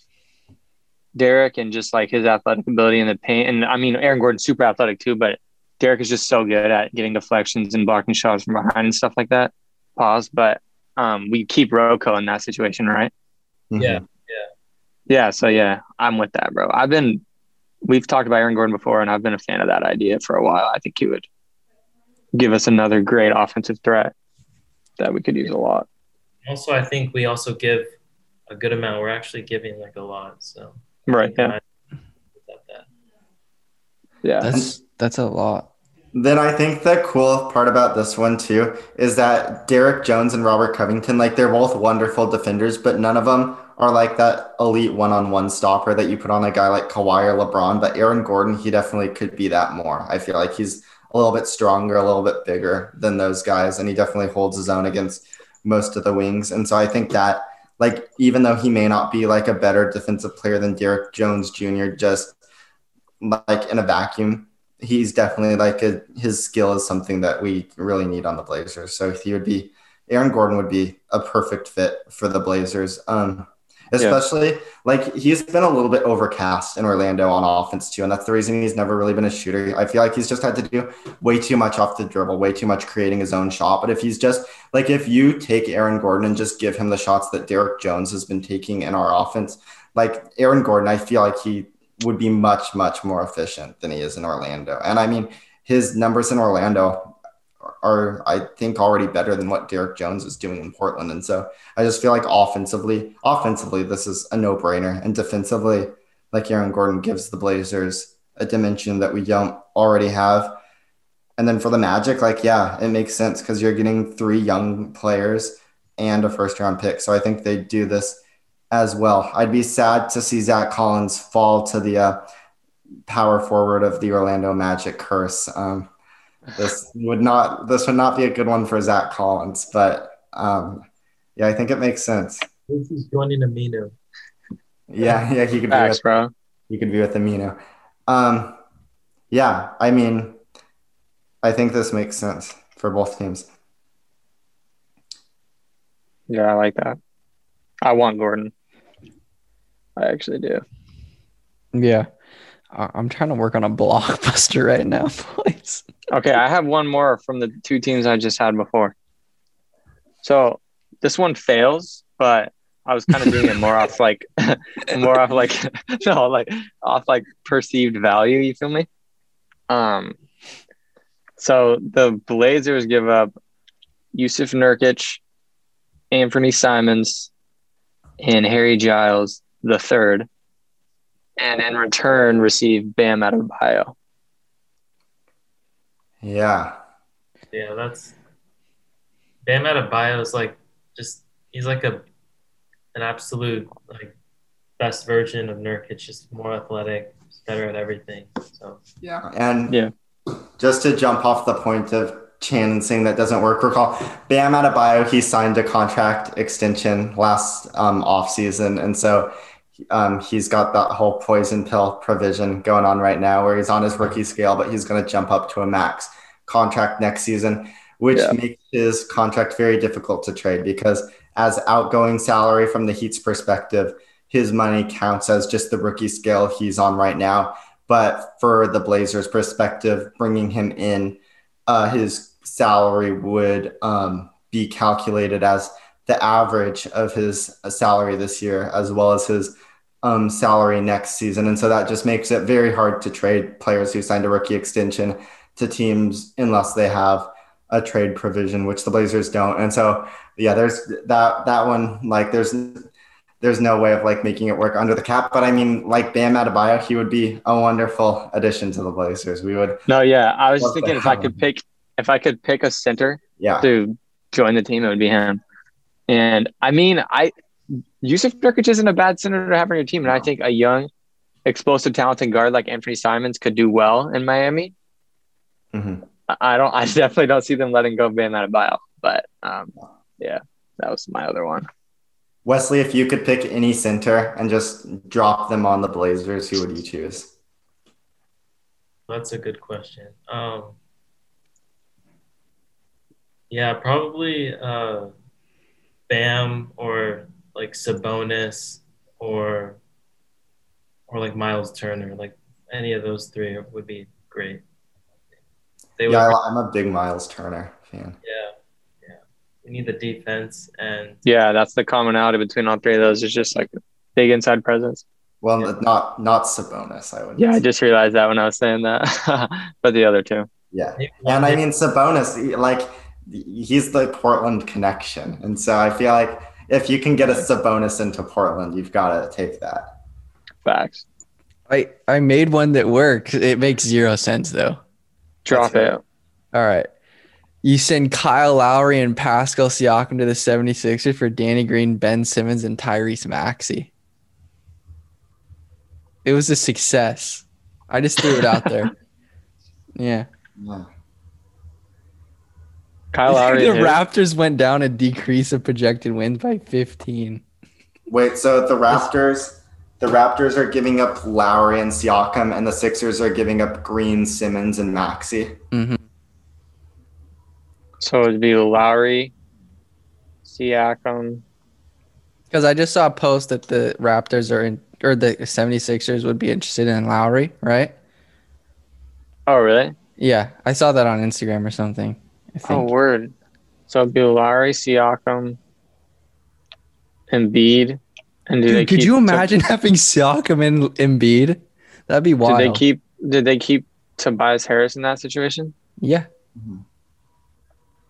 Derrick and just like his athletic ability in the paint. And I mean, Aaron Gordon's super athletic too, but Derrick is just so good at getting deflections and blocking shots from behind and stuff like that. Pause. But um, we keep Roko in that situation, right? Mhm. Yeah. Yeah. So yeah, I'm with that, bro. I've been, we've talked about Aaron Gordon before, and I've been a fan of that idea for a while. I think he would give us another great offensive threat that we could use a lot. Also, I think we also give a good amount. We're actually giving like a lot. So Right. Yeah. That. Yeah. That's that's a lot. Then I think the cool part about this one too is that Derrick Jones and Robert Covington, like they're both wonderful defenders, but none of them are like that elite one-on-one stopper that you put on a guy like Kawhi or LeBron. But Aaron Gordon, he definitely could be that more. I feel like he's a little bit stronger, a little bit bigger than those guys, and he definitely holds his own against most of the wings. And so I think that, like, even though he may not be like a better defensive player than Derrick Jones Jr., just like in a vacuum, he's definitely like a, his skill is something that we really need on the Blazers. So he would be Aaron Gordon would be a perfect fit for the Blazers. Um, especially like he's been a little bit overcast in Orlando on offense too, and that's the reason he's never really been a shooter. I feel like he's just had to do way too much off the dribble, way too much creating his own shot. But if he's just like if you take Aaron Gordon and just give him the shots that Derrick Jones has been taking in our offense, like Aaron Gordon, I feel like he would be much, much more efficient than he is in Orlando. And I mean, his numbers in Orlando are, I think, already better than what Derrick Jones is doing in Portland. And so I just feel like offensively, offensively, this is a no brainer. And defensively, like Aaron Gordon gives the Blazers a dimension that we don't already have. And then for the Magic, like, yeah, it makes sense because you're getting three young players and a first round pick. So I think they do this as well. I'd be sad to see Zach Collins fall to the uh, power forward of the Orlando Magic curse. Um, this would not this would not be a good one for Zach Collins, but um, yeah, I think it makes sense. This is joining Aminu. Yeah, yeah, he could be Facts, with, bro. he could be with Aminu. Um, yeah, I mean, I think this makes sense for both teams. Yeah, I like that. I want Gordon. I actually do. Yeah. I- I'm trying to work on a blockbuster right now, boys. Okay, I have one more from the two teams I just had before. So this one fails, but I was kind of doing it more off like more off like no like off like perceived value. You feel me? Um. So the Blazers give up Jusuf Nurkic, Anthony Simons, and Harry Giles the third, and in return receive Bam out of bio. Yeah. Yeah, that's Bam Adebayo is like just he's like a an absolute like best version of Nurkic, just more athletic, better at everything. So Yeah. And Yeah. just to jump off the point of Chan saying that doesn't work, recall Bam Adebayo, he signed a contract extension last um, offseason. And so um, he's got that whole poison pill provision going on right now where he's on his rookie scale, but he's going to jump up to a max contract next season, which Yeah. makes his contract very difficult to trade because as outgoing salary from the Heat's perspective, his money counts as just the rookie scale he's on right now. But for the Blazers' perspective, bringing him in, uh, his salary would um, be calculated as the average of his salary this year, as well as his um, salary next season. And so that just makes it very hard to trade players who signed a rookie extension to teams unless they have a trade provision, which the Blazers don't. And so, yeah, there's that that one. Like, there's there's no way of like making it work under the cap. But I mean, like Bam Adebayo, he would be a wonderful addition to the Blazers. We would, No, yeah, I was What just the thinking if I could pick if I could pick a center yeah, to join the team, it would be him. And I mean, I Jusuf Nurkic isn't a bad center to have on your team, and I think a young, explosive, talented guard like Anthony Simons could do well in Miami. hmm I- I don't. I definitely don't see them letting go of Bam Adebayo. But um, yeah, that was my other one. Wesley, if you could pick any center and just drop them on the Blazers, who would you choose? that's a good question. Um, yeah, probably uh, Bam or like Sabonis or or like Miles Turner. Like any of those three would be great. They. Yeah, I- I'm a big Miles Turner fan. Yeah, yeah. We need the defense and Yeah, that's the commonality between all three of those. Is just like big inside presence. Well, Yeah. not not Sabonis, I would. Yeah, I just realized that when I was saying that. but the other two. yeah. And I mean, Sabonis, like, he's the Portland connection. And so I feel like if you can get a Sabonis into Portland, you've got to take that. Facts. I I made one that works. It makes zero sense though. Drop That's it. All right. You send Kyle Lowry and Pascal Siakam to the 76ers for Danny Green, Ben Simmons, and Tyrese Maxey. It was a success. I just threw it out there. Yeah. Yeah. Kyle Lowry. the is his. Raptors went down a decrease of projected wins by 15. Wait, so the Raptors, the Raptors are giving up Lowry and Siakam, and the Sixers are giving up Green, Simmons, and Maxey. hmm So it'd be Lowry, Siakam. Because I just saw a post that the Raptors are in, or the 76ers would be interested in Lowry, right? Oh, really? Yeah. I saw that on Instagram or something. I Oh, word. So it'd be Lowry, Siakam, Embiid. And do they Dude, could keep, you imagine having Siakam and Embiid? That'd be wild. Did they keep? Did they keep Tobias Harris in that situation? yeah.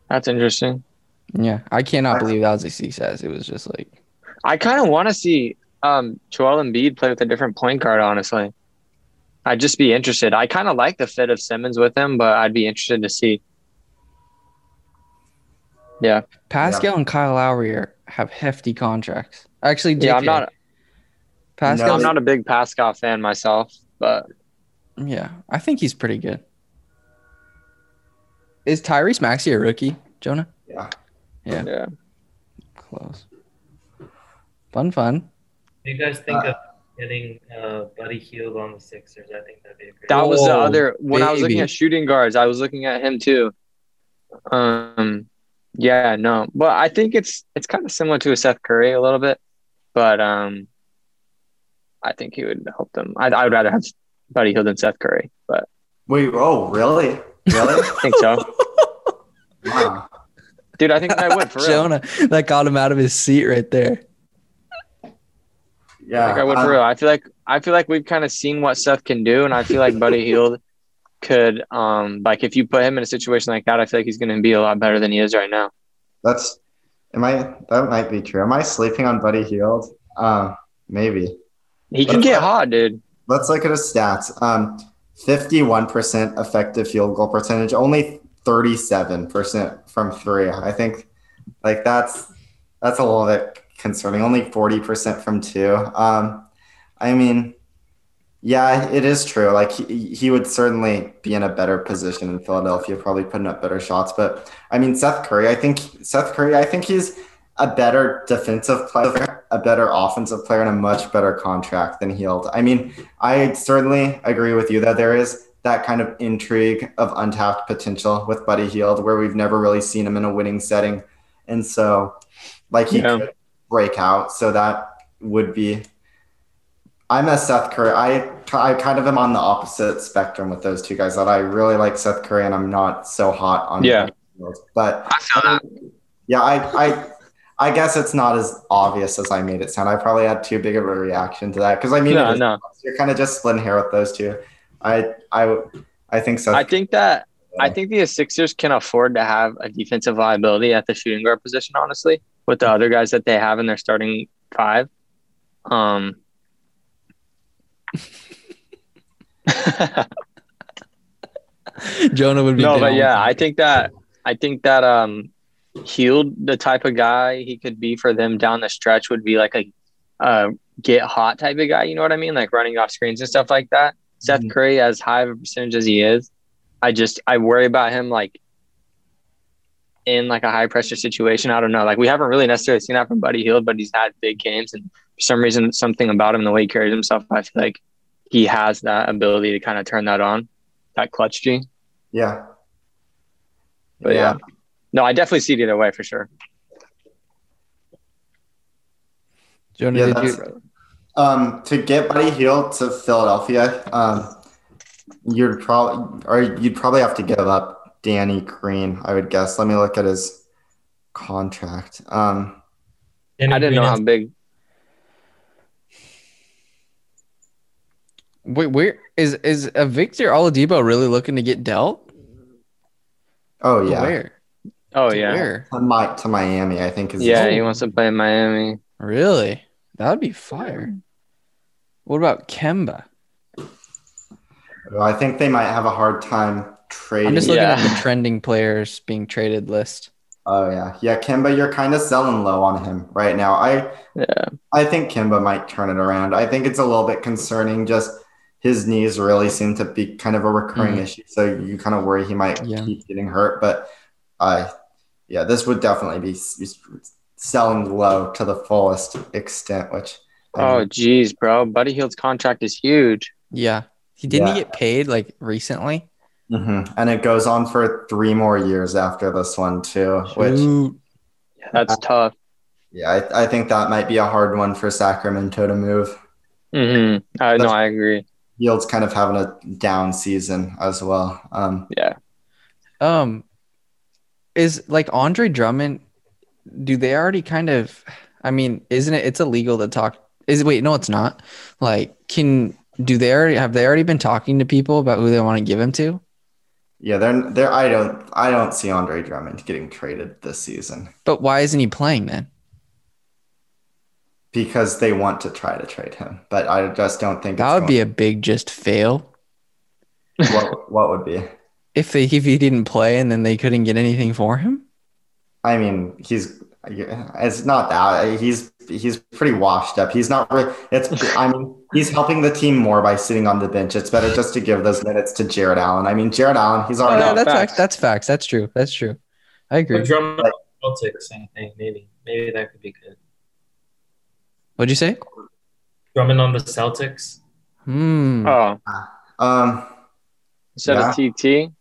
That's interesting. Yeah. I cannot believe that was a success. It was just like, I kind of want to see um, Joel Embiid play with a different point guard. Honestly, I'd just be interested. I kind of like the fit of Simmons with him, but I'd be interested to see. Yeah, Pascal and Kyle Lowry are, have hefty contracts. Actually, JK, yeah. I'm not. Pascal. No, I'm not a big Pascal fan myself, but Yeah, I think he's pretty good. Is Tyrese Maxey a rookie, Jonah? Yeah. Yeah. yeah. Close. Fun, fun. Do you guys think of getting uh, Buddy Hield on the Sixers? I think that'd be a great. That was the other when I was looking at shooting guards, I was looking at him too. Um yeah, no. But I think it's it's kind of similar to a Seth Curry a little bit. But um I think he would help them. I I would rather have Buddy Hield and Seth Curry, but Wait, oh, really? Really? I think so. wow. Dude, I think I would for real. Jonah, that got him out of his seat right there. Yeah. I think I would um, for real. I feel like I feel like we've kind of seen what Seth can do, and I feel like Buddy Hield could um like if you put him in a situation like that, I feel like he's gonna be a lot better than he is right now. That's am I that might be true. Am I sleeping on Buddy Hield? Um, maybe. He can get hot, dude. Let's look at his stats. Um, 51% effective field goal percentage, only 37% from three. I think like that's that's a little bit concerning. Only 40% from two. Um, I mean, yeah, it is true. Like he, he would certainly be in a better position in Philadelphia, probably putting up better shots. But I mean, Seth Curry, I think Seth Curry, I think he's a better defensive player, a better offensive player, and a much better contract than Hield. I mean, I certainly agree with you that there is that kind of intrigue of untapped potential with Buddy Hield, where we've never really seen him in a winning setting, and so like he Yeah. could break out. So that would be. I'm a Seth Curry. I I kind of am on the opposite spectrum with those two guys. That I really like Seth Curry, and I'm not so hot on Yeah. Buddy Hield. But I feel that. yeah, I, I, I guess it's not as obvious as I made it sound. I probably had too big of a reaction to that because I mean, No, it is- no. you're kind of just splitting hair with those two. I, I, I think so. I think that I think the Sixers can afford to have a defensive liability at the shooting guard position, honestly, with the other guys that they have in their starting five. Um Jonah would be no, but yeah, I think that I think that um Hield, the type of guy he could be for them down the stretch would be like a uh, get hot type of guy. You know what I mean? Like running off screens and stuff like that. Seth Mhm. Curry, as high of a percentage as he is, I just I worry about him like in like a high pressure situation. I don't know. Like we haven't really necessarily seen that from Buddy Hield, but he's had big games, and for some reason, something about him, the way he carries himself, I feel like he has that ability to kind of turn that on, that clutch G. yeah. But yeah. No, I definitely see it either way for sure. Jonah, Yeah, did you? Um, to get Buddy Hield to Philadelphia, um, you'd probably or you'd probably have to give up Danny Green. I would guess. Let me look at his contract. Um, I didn't Green know how big. Wait, where is is a Victor Oladipo really looking to get dealt? oh yeah, Where? Oh To yeah, Where? to, Mi- to Miami, I think is yeah. He wants to play in Miami. Really? That would be fire. What about Kemba? I think they might have a hard time trading. I'm just looking at the trending players being traded list. Oh yeah, yeah, Kemba, you're kind of selling low on him right now. I Yeah, I think Kemba might turn it around. I think it's a little bit concerning. Just his knees really seem to be kind of a recurring Mhm. issue, so you kind of worry he might Yeah. keep getting hurt. But I, yeah, this would definitely be s- s- selling low to the fullest extent. Which I Oh, mean, geez, bro. Buddy Hield's contract is huge. Yeah. He didn't Yeah. he get paid like recently? mhm. and it goes on for three more years after this one too. Which Shoot. That's tough. yeah, I, I think that might be a hard one for Sacramento to move. hmm I no, I agree. Hield's kind of having a down season as well. Um, Yeah. Um is like Andre Drummond do they already kind of I mean, isn't it it's illegal to talk is wait, no it's not. Like can do they already have they already been talking to people about who they want to give him to? Yeah, they're they're I don't I don't see Andre Drummond getting traded this season But why isn't he playing then? Because they want to try to trade him. But I just don't think That would be a big just fail. what what would be. If they if he didn't play and then they couldn't get anything for him? I mean, he's it's not that he's he's pretty washed up. He's not really. It's I mean he's helping the team more by sitting on the bench. It's better just to give those minutes to Jarrett Allen. I mean Jarrett Allen, he's Oh, already yeah, no, that's facts. facts. That's facts. That's true. That's true. I agree. But Drummond Celtics, I think maybe maybe that could be good. What'd you say? Drummond on the Celtics. Hmm. Oh, um instead of TT.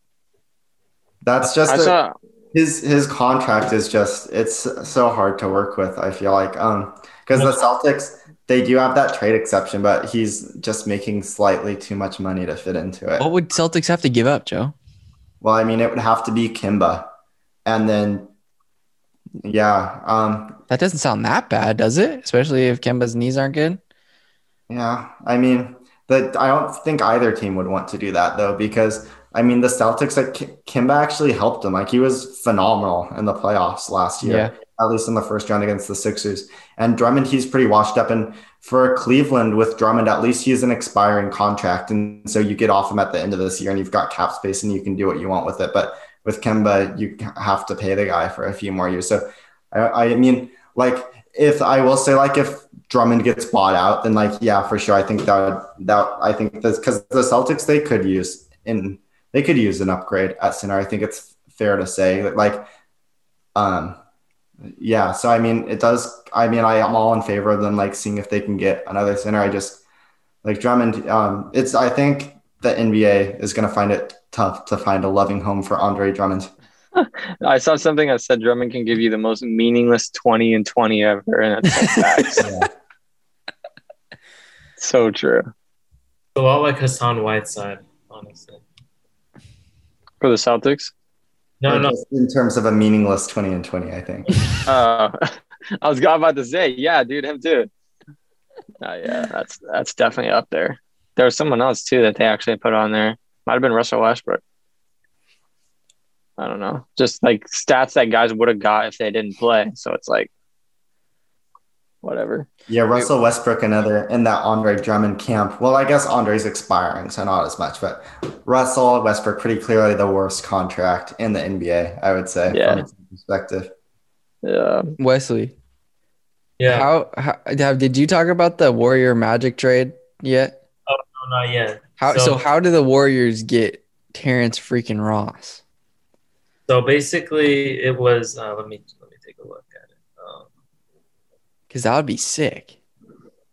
that's just I a- saw. his his contract is just it's so hard to work with. I feel like um because the Celtics they do have that trade exception, but he's just making slightly too much money to fit into it. What would Celtics have to give up, Joe? Well, I mean, it would have to be Kemba, and then yeah, um, That doesn't sound that bad, does it? Especially if Kemba's knees aren't good. yeah. I mean, the I don't think either team would want to do that though, because I mean, the Celtics like Ki- Kemba actually helped him. Like he was phenomenal in the playoffs last year, Yeah. at least in the first round against the Sixers. And Drummond, he's pretty washed up. And for Cleveland with Drummond, at least he's an expiring contract, and so you get off him at the end of this year, and you've got cap space, and you can do what you want with it. But with Kemba, you have to pay the guy for a few more years. So, I, I mean, like if I will say, like if Drummond gets bought out, then like yeah, for sure, I think that that I think this because the Celtics they could use in they could use an upgrade at center. I think it's fair to say that like, um, yeah. So I mean, it does. I mean, I am all in favor of them like seeing if they can get another center. I just like Drummond. Um, it's I think the NBA is going to find it tough to find a loving home for Andre Drummond. I saw something that said Drummond can give you the most meaningless 20 and 20 ever. And that's facts. Yeah. so true. A lot like Hassan Whiteside, honestly. For the Celtics. No, Or no, in terms of a meaningless 20 and 20, I think. Uh, I was about to say, yeah, dude, him too. Uh, yeah, that's that's definitely up there. There was someone else too that they actually put on there. Might have been Russell Westbrook. I don't know. Just like stats that guys would have got if they didn't play. So it's like whatever. Yeah, Russell Westbrook, another in that Andre Drummond camp. Well, I guess Andre's expiring, so not as much, but Russell Westbrook, pretty clearly the worst contract in the NBA, I would say, Yeah. from its perspective. Yeah. Wesley, yeah, how, how have, did you talk about the Warrior Magic trade yet? Oh no, not yet. How so, So- how do the Warriors get Terrence freaking Ross? So basically, it was. Uh, let me let me take a look at it. Um, Because that would be sick.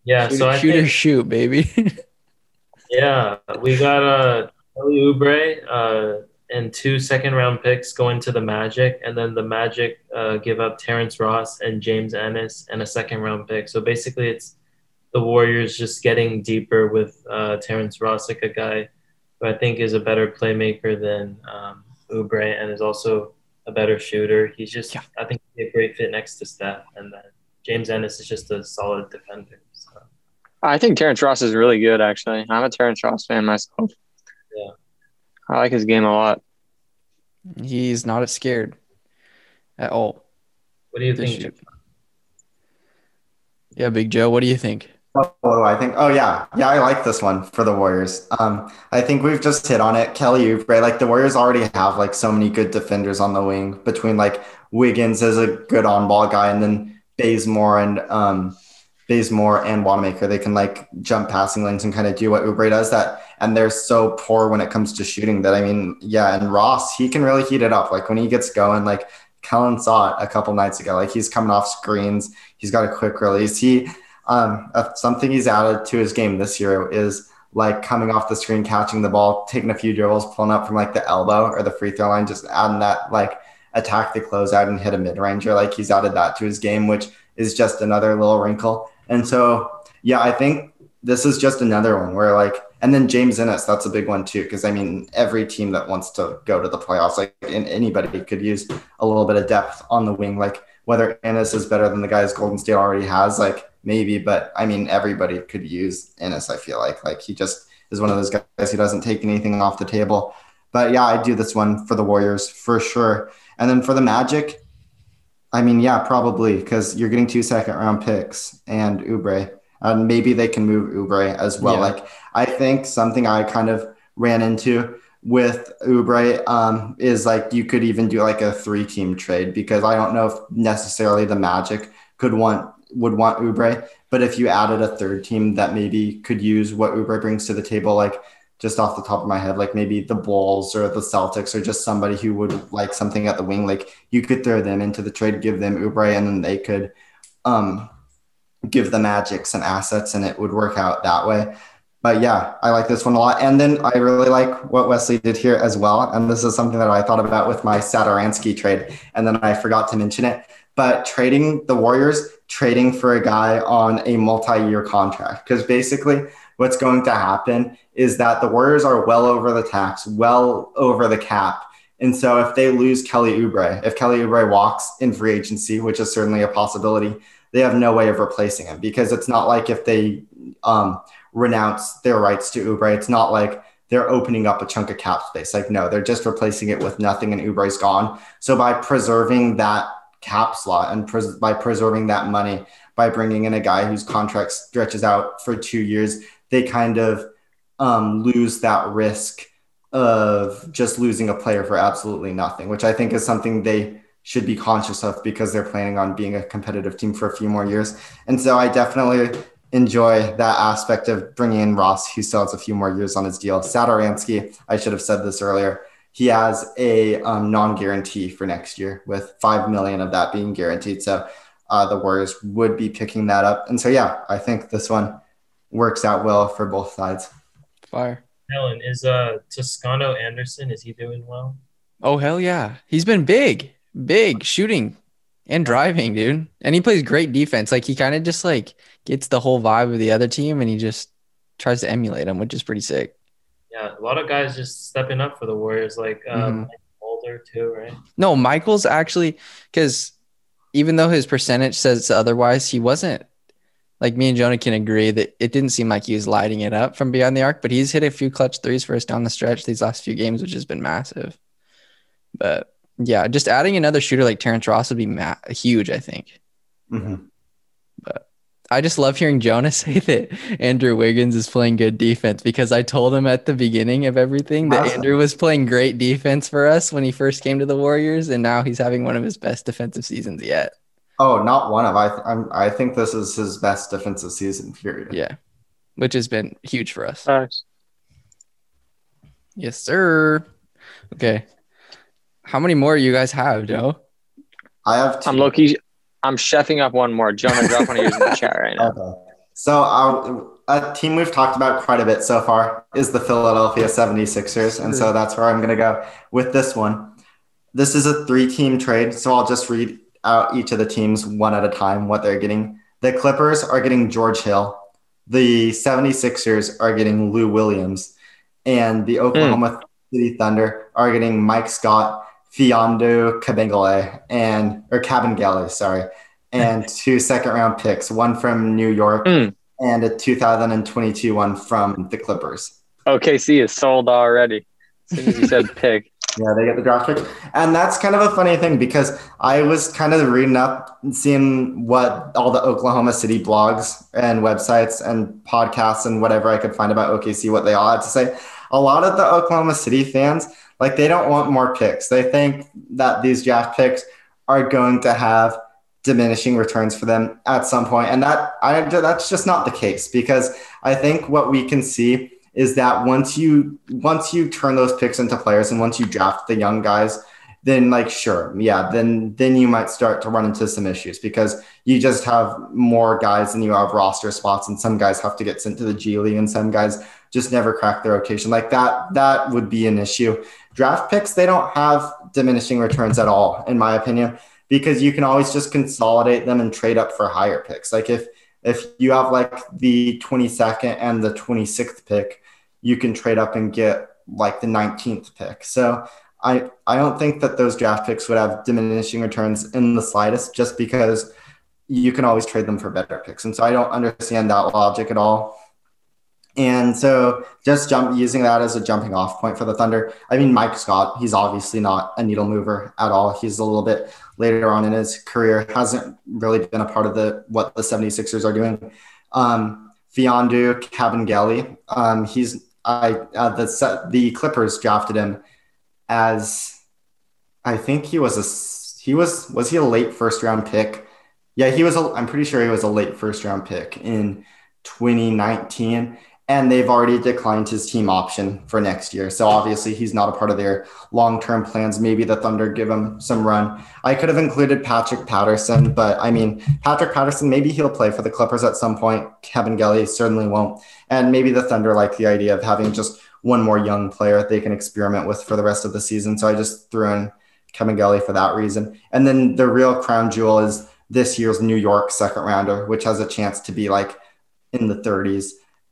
yeah, shoot, so I shoot or shoot, baby. yeah, we got uh, Kelly Oubre uh, and two second round picks going to the Magic, and then the Magic uh, give up Terrence Ross and James Ennis and a second round pick. So basically, it's the Warriors just getting deeper with uh, Terrence Ross, like a guy who I think is a better playmaker than um, Oubre and is also a better shooter. He's just, Yeah. I think, he'd be a great fit next to Steph, and then James Ennis is just a solid defender. So. I think Terrence Ross is really good, actually. I'm a Terrence Ross fan myself. Yeah. I like his game a lot. He's not as scared at all. What do you think? Yeah, Big Joe, what do you think? Do I think? Oh yeah, yeah, I like this one for the Warriors. Um, I think we've just hit on it. Kelly Oubre, like the Warriors already have like so many good defenders on the wing between like Wiggins is a good on ball guy, and then Bazemore and um, Bazemore and Wanamaker. They can like jump passing lanes and kind of do what Oubre does. That and they're so poor when it comes to shooting that I mean, yeah. And Ross, he can really heat it up. Like when he gets going, like Kellen saw it a couple nights ago. Like he's coming off screens. He's got a quick release. He um, something he's added to his game this year is like coming off the screen, catching the ball, taking a few dribbles, pulling up from like the elbow or the free throw line, just adding that like attack the closeout and hit a mid ranger. Like he's added that to his game, which is just another little wrinkle. And so, yeah, I think this is just another one where like, and then James Ennis, that's a big one too. Cause I mean, every team that wants to go to the playoffs, like anybody could use a little bit of depth on the wing. Like whether Ennis is better than the guys Golden State already has, like maybe, but I mean, everybody could use Ennis. I feel like, like he just is one of those guys who doesn't take anything off the table. But yeah, I do this one for the Warriors for sure. And then for the Magic, I mean, yeah, probably because you're getting two second round picks and Oubre. And maybe they can move Oubre as well. Yeah. Like I think something I kind of ran into with Oubre um, is like you could even do like a three team trade because I don't know if necessarily the Magic could want would want Oubre, but if you added a third team that maybe could use what Oubre brings to the table, like just off the top of my head, like maybe the Bulls or the Celtics or just somebody who would like something at the wing, like you could throw them into the trade, give them Oubre, and then they could um, give the Magic some assets, and it would work out that way. But yeah, I like this one a lot. And then I really like what Wesley did here as well. And this is something that I thought about with my Satoransky trade, and then I forgot to mention it. but trading the Warriors, trading for a guy on a multi-year contract. Because basically what's going to happen is that the Warriors are well over the tax, well over the cap. And so if they lose Kelly Oubre, if Kelly Oubre walks in free agency, which is certainly a possibility, they have no way of replacing him because it's not like if they um, renounce their rights to Oubre, it's not like they're opening up a chunk of cap space. Like, no, they're just replacing it with nothing and Oubre's gone. So by preserving that cap slot and pres- by preserving that money, by bringing in a guy whose contract stretches out for two years, they kind of um, lose that risk of just losing a player for absolutely nothing, which I think is something they should be conscious of because they're planning on being a competitive team for a few more years. And so I definitely enjoy that aspect of bringing in Ross, who still has a few more years on his deal. Satoransky, I should have said this earlier. He has a um, non-guarantee for next year, with five million of that being guaranteed. So uh, the Warriors would be picking that up, and so yeah, I think this one works out well for both sides. Fire. Helen, is uh Toscano Anderson, is he doing well? Oh hell yeah. He's been big, big shooting and driving, dude. And he plays great defense. Like he kind of just like gets the whole vibe of the other team and he just tries to emulate them, which is pretty sick. Yeah, a lot of guys just stepping up for the Warriors, like um, Mhm. Older too, right? No, Michael's actually because even though his percentage says otherwise, he wasn't like me and Jonah can agree that it didn't seem like he was lighting it up from beyond the arc, but he's hit a few clutch threes for us down the stretch these last few games, which has been massive. But yeah, just adding another shooter like Terrence Ross would be ma- huge, I think. Mhm. I just love hearing Jonas say that Andrew Wiggins is playing good defense because I told him at the beginning of everything that Awesome. Andrew was playing great defense for us when he first came to the Warriors, and now he's having one of his best defensive seasons yet. Oh, not one of. I th- I'm, I think this is his best defensive season. Period. Yeah, which has been huge for us. Nice. Yes, sir. Okay. How many more you guys have, Joe? I have. Two. I'm Loki. I'm chefing up one more. Jonah, drop one of yours in the chat right now. Okay. So uh, a team we've talked about quite a bit so far is the Philadelphia 76ers. And so that's where I'm going to go with this one. This is a three team trade. So I'll just read out each of the teams one at a time, what they're getting. The Clippers are getting George Hill. The 76ers are getting Lou Williams. And the Oklahoma City Thunder are getting Mike Scott, Mfiondu Kabengele, and or Cabangele, sorry, and two second round picks, one from New York Mm. and a 2022 one from the Clippers. OKC is sold already. As soon as you said pick. Yeah, they get the draft pick. And that's kind of a funny thing because I was kind of reading up and seeing what all the Oklahoma City blogs and websites and podcasts and whatever I could find about OKC, what they all had to say. A lot of the Oklahoma City fans, like they don't want more picks. They think that these draft picks are going to have diminishing returns for them at some point. And that I that's just not the case because I think what we can see is that once you once you turn those picks into players and once you draft the young guys, then like sure, yeah, then then you might start to run into some issues because you just have more guys than you have roster spots, and some guys have to get sent to the G League, and some guys just never crack the rotation. Like that, that would be an issue. Draft picks, they don't have diminishing returns at all, in my opinion, because you can always just consolidate them and trade up for higher picks. Like if if you have like the 22nd and the 26th pick, you can trade up and get like the 19th pick. So I I don't think that those draft picks would have diminishing returns in the slightest just because you can always trade them for better picks. And so I don't understand that logic at all. And so just jump using that as a jumping off point for the Thunder. I mean, Mike Scott, he's obviously not a needle mover at all. He's a little bit later on in his career, hasn't really been a part of the what the 76ers are doing. Um, Mfiondu Cabangeli, um, he's I uh, the the Clippers drafted him as I think he was a he was was he a late first round pick? Yeah, he was. I'm pretty sure he was a late first round pick in 2019, and they've already declined his team option for next year. So obviously he's not a part of their long term plans. Maybe the Thunder give him some run. I could have included Patrick Patterson, but I mean Patrick Patterson. Maybe he'll play for the Clippers at some point. Kabengele certainly won't, and maybe the Thunder like the idea of having just one more young player they can experiment with for the rest of the season. So I just threw in Kabengele for that reason. And then the real crown jewel is this year's New York second rounder, which has a chance to be like in the 30s.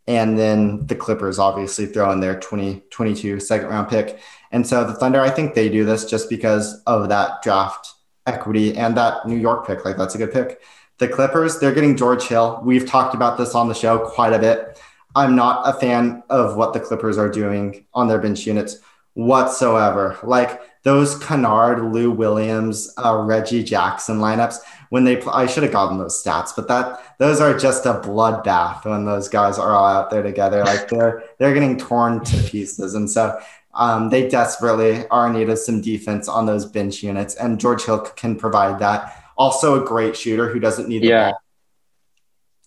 And then the Clippers obviously throw in their 2022 second round pick. And so the Thunder, I think they do this just because of that draft equity and that New York pick. Like that's a good pick. The Clippers, they're getting George Hill. We've talked about this on the show quite a bit. I'm not a fan of what the Clippers are doing on their bench units whatsoever. Like those Kennard, Lou Williams, uh, Reggie Jackson lineups when they play, I should have gotten those stats, but that those are just a bloodbath when those guys are all out there together. Like they're they're getting torn to pieces, and so um, they desperately are in need of some defense on those bench units, and George Hill can provide that. Also, a great shooter who doesn't need the Yeah. ball.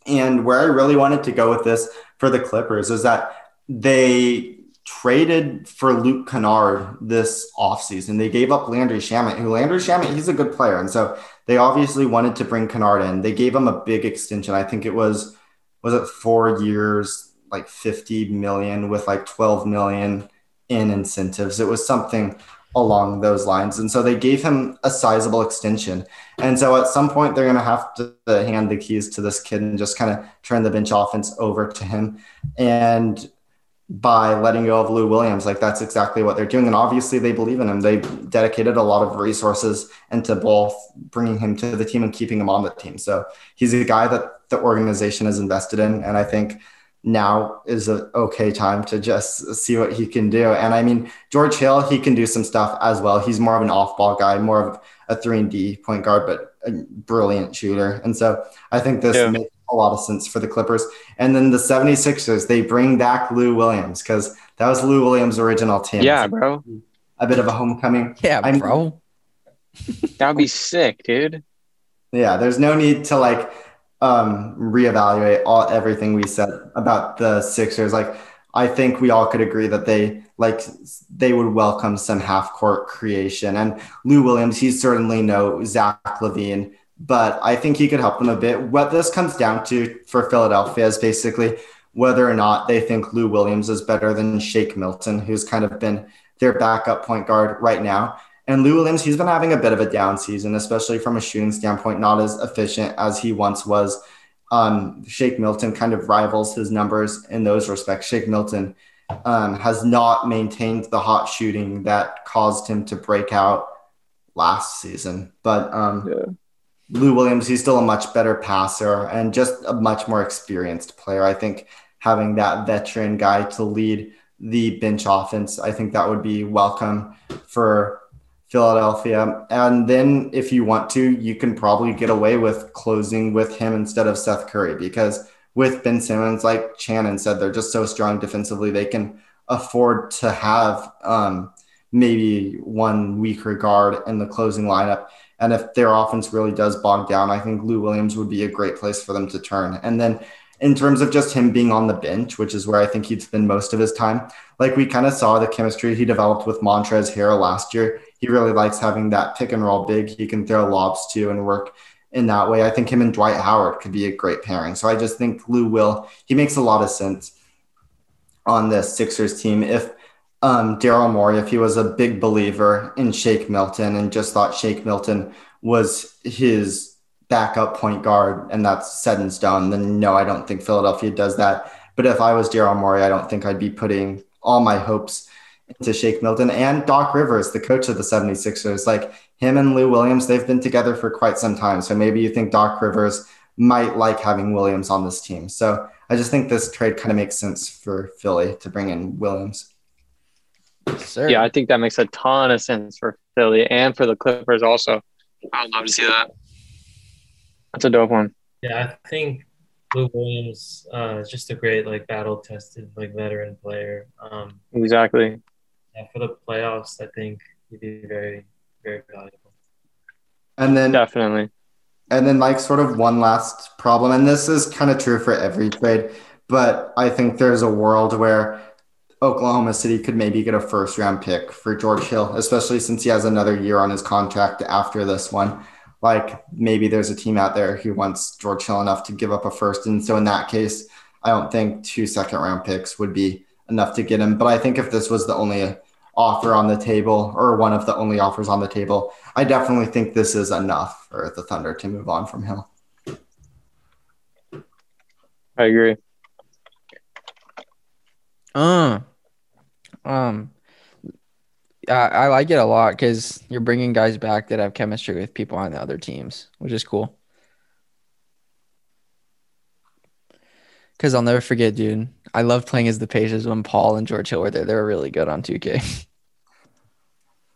And where I really wanted to go with this for the Clippers is that they traded for Luke Kennard this offseason. They gave up Landry Shamet, who Landry Shamet, he's a good player. And so they obviously wanted to bring Kennard in. They gave him a big extension. I think it was, was it four years, like 50 million with like 12 million in incentives. It was something along those lines. And so they gave him a sizable extension. And so at some point, they're going to have to hand the keys to this kid and just kind of turn the bench offense over to him. And by letting go of Lou Williams, like that's exactly what they're doing. And obviously, they believe in him. They dedicated a lot of resources into both bringing him to the team and keeping him on the team. So he's a guy that the organization is invested in. And I think now is an okay time to just see what he can do. And I mean, George Hill, he can do some stuff as well. He's more of an off ball guy, more of a three and D point guard, but a brilliant shooter. And so I think this Yeah. makes a lot of sense for the Clippers. And then the 76ers, they bring back Lou Williams because that was Lou Williams' original team. Yeah, bro. a bit of a homecoming. Yeah, I'm- bro. That would be sick, dude. Yeah, there's no need to like um reevaluate all everything we said about the Sixers. Like I think we all could agree that they like they would welcome some half court creation. And Lou Williams, he's certainly no Zach LaVine, but I think he could help them a bit. What this comes down to for Philadelphia is basically whether or not they think Lou Williams is better than Shake Milton, who's kind of been their backup point guard right now. And Lou Williams, he's been having a bit of a down season, especially from a shooting standpoint, not as efficient as he once was. Um, Shake Milton kind of rivals his numbers in those respects. Shake Milton um, has not maintained the hot shooting that caused him to break out last season. But um, Yeah. Lou Williams, he's still a much better passer and just a much more experienced player. I think having that veteran guy to lead the bench offense, I think that would be welcome for Philadelphia. And then if you want to, you can probably get away with closing with him instead of Seth Curry because with Ben Simmons, like Shannon said, they're just so strong defensively, they can afford to have um, maybe one weaker guard in the closing lineup. And if their offense really does bog down, I think Lou Williams would be a great place for them to turn. And then in terms of just him being on the bench, which is where I think he'd spend most of his time, like we kind of saw the chemistry he developed with Montrezl Harrell last year. He really likes having that pick and roll big. He can throw lobs too and work in that way. I think him and Dwight Howard could be a great pairing. So I just think Lou will, he makes a lot of sense on this Sixers team. If um, Daryl Morey, if he was a big believer in Shake Milton and just thought Shake Milton was his backup point guard and that's set in stone, then no, I don't think Philadelphia does that. But if I was Daryl Morey, I don't think I'd be putting all my hopes into Shake Milton and Doc Rivers, the coach of the 76ers. Like him and Lou Williams, they've been together for quite some time. So maybe you think Doc Rivers might like having Williams on this team. So I just think this trade kind of makes sense for Philly to bring in Williams. Sir. Yeah, I think that makes a ton of sense for Philly and for the Clippers also. I'd love to see that. That's a dope one. Yeah, I think Lou Williams uh, is just a great like battle tested like veteran player. Um, Exactly. yeah, for the playoffs, I think he'd be very very valuable. And then Definitely. And then, like, sort of one last problem, and this is kind of true for every trade, but I think there's a world where Oklahoma City could maybe get a first round pick for George Hill, especially since he has another year on his contract after this one. Like, maybe there's a team out there who wants George Hill enough to give up a first. And so, in that case, I don't think two second round picks would be enough to get him. But I think if this was the only offer on the table or one of the only offers on the table. I definitely think this is enough for the Thunder to move on from Hill. I agree. Uh, um, I, I like it a lot because you're bringing guys back that have chemistry with people on the other teams, which is cool. Because I'll never forget, dude. I loved playing as the Pacers when Paul and George Hill were there. They were really good on 2K.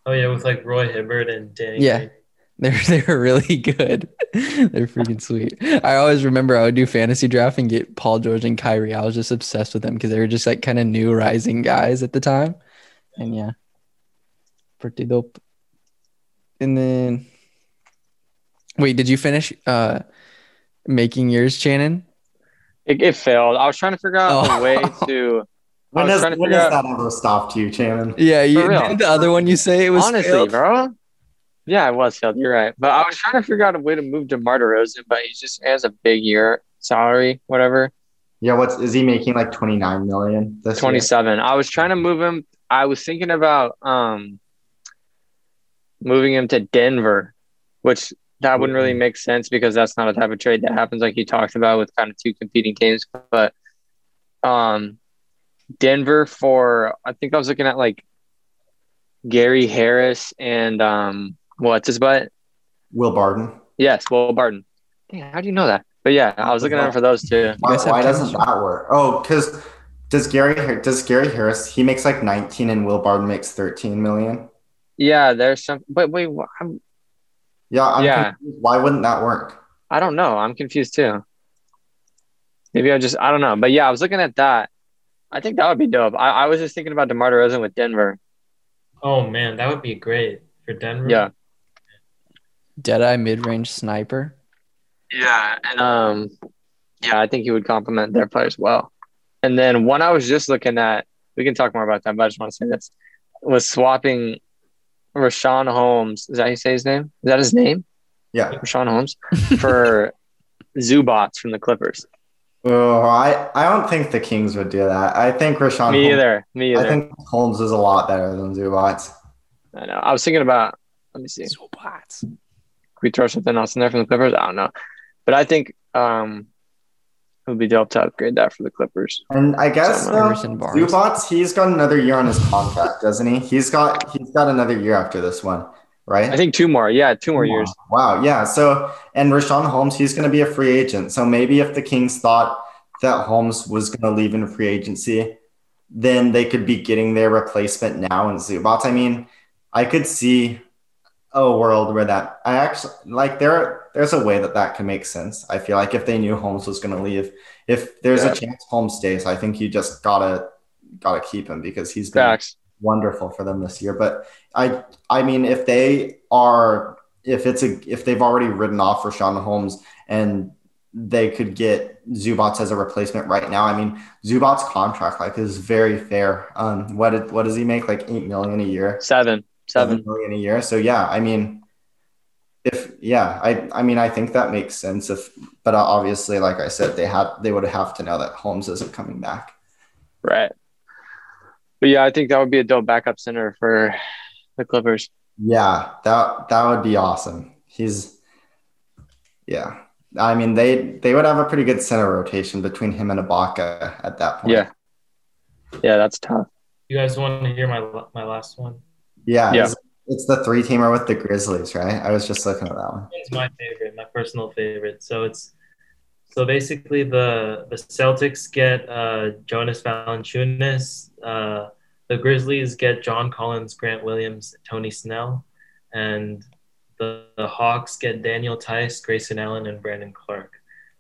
Oh yeah, with like Roy Hibbert and Danny. Yeah. Green. They're they were really good. They're freaking sweet. I always remember I would do fantasy draft and get Paul George and Kyrie. I was just obsessed with them because they were just like kind of new rising guys at the time. And yeah. Pretty dope. And then wait, did you finish uh making yours, Shannon? It, it failed. I was trying to figure out Oh. a way to. I When was has, trying to when figure has out- that ever stopped you, Shannon? Yeah, you For real. did the other one you say it was Honestly, failed? bro. Yeah, I was failed. You're right. But I was trying to figure out a way to move DeMar DeRozan, but he just has a big year salary, whatever. Yeah, what's is he making like 29 million this year? 27. I was trying to move him. I was thinking about um moving him to Denver, which that wouldn't really make sense because that's not a type of trade that happens like you talked about with kind of two competing teams. But um Denver for I think I was looking at like Gary Harris and um what's his butt? Will Barton. Yes, Will Barton. Damn, how do you know that? But yeah, I was looking at him for those two. Why, why doesn't that work? Oh, because does Gary does Gary Harris he makes like 19 and Will Barton makes 13 million? Yeah, there's some but wait, I'm, Yeah, I'm Yeah. confused. Why wouldn't that work? I don't know. I'm confused too. Maybe I just I don't know. But yeah, I was looking at that. I think that would be dope. I, I was just thinking about DeMar DeRozan with Denver. Oh man, that would be great for Denver. Yeah. Deadeye mid range sniper. Yeah. And um yeah, I think he would complement their players well. And then one I was just looking at, we can talk more about that, but I just want to say this, was swapping Richaun Holmes. Is that how you say his name? Is that his name? Yeah. Richaun Holmes for Zubac from the Clippers. Oh, I I don't think the Kings would do that. I think Richaun. Me Holmes, either. Me either. I think Holmes is a lot better than Zubac. I know. I was thinking about. Let me see. Zubac. Can we throw something else in there from the Clippers? I don't know, but I think um, it would be dope to upgrade that for the Clippers. And I guess Someone- though, Zubac, he's got another year on his contract, doesn't he? He's got he's got another year after this one, right? I think two more. Yeah, two more years. Wow, yeah. So, and Richaun Holmes, he's going to be a free agent. So maybe if the Kings thought that Holmes was going to leave in free agency, then they could be getting their replacement now in Zubac. I mean, I could see a world where that I actually like there. There's a way that that can make sense. I feel like if they knew Holmes was going to leave, if there's Yeah. a chance Holmes stays, I think you just gotta gotta keep him because he's been Facts. wonderful for them this year. But I I mean if they are if it's a if they've already written off Richaun Holmes and they could get Zubac as a replacement right now. I mean Zubac contract like is very fair. Um what did what does he make? Like eight million a year? Seven. Seven Seven. a year. So yeah, I mean if yeah, I I mean I think that makes sense if but obviously like I said they had they would have to know that Holmes isn't coming back. Right. But yeah, I think that would be a dope backup center for the Clippers. Yeah, that that would be awesome. He's yeah. I mean they they would have a pretty good center rotation between him and Ibaka at that point. Yeah. Yeah, that's tough. You guys want to hear my my last one? Yeah. Yeah. It's, it's the three teamer with the Grizzlies, right? I was just looking at that one. It's my favorite, my personal favorite. So it's so basically the the Celtics get uh, Jonas Valanciunas, uh, the Grizzlies get John Collins, Grant Williams, Tony Snell, and the, the Hawks get Daniel Theis, Grayson Allen, and Brandon Clarke.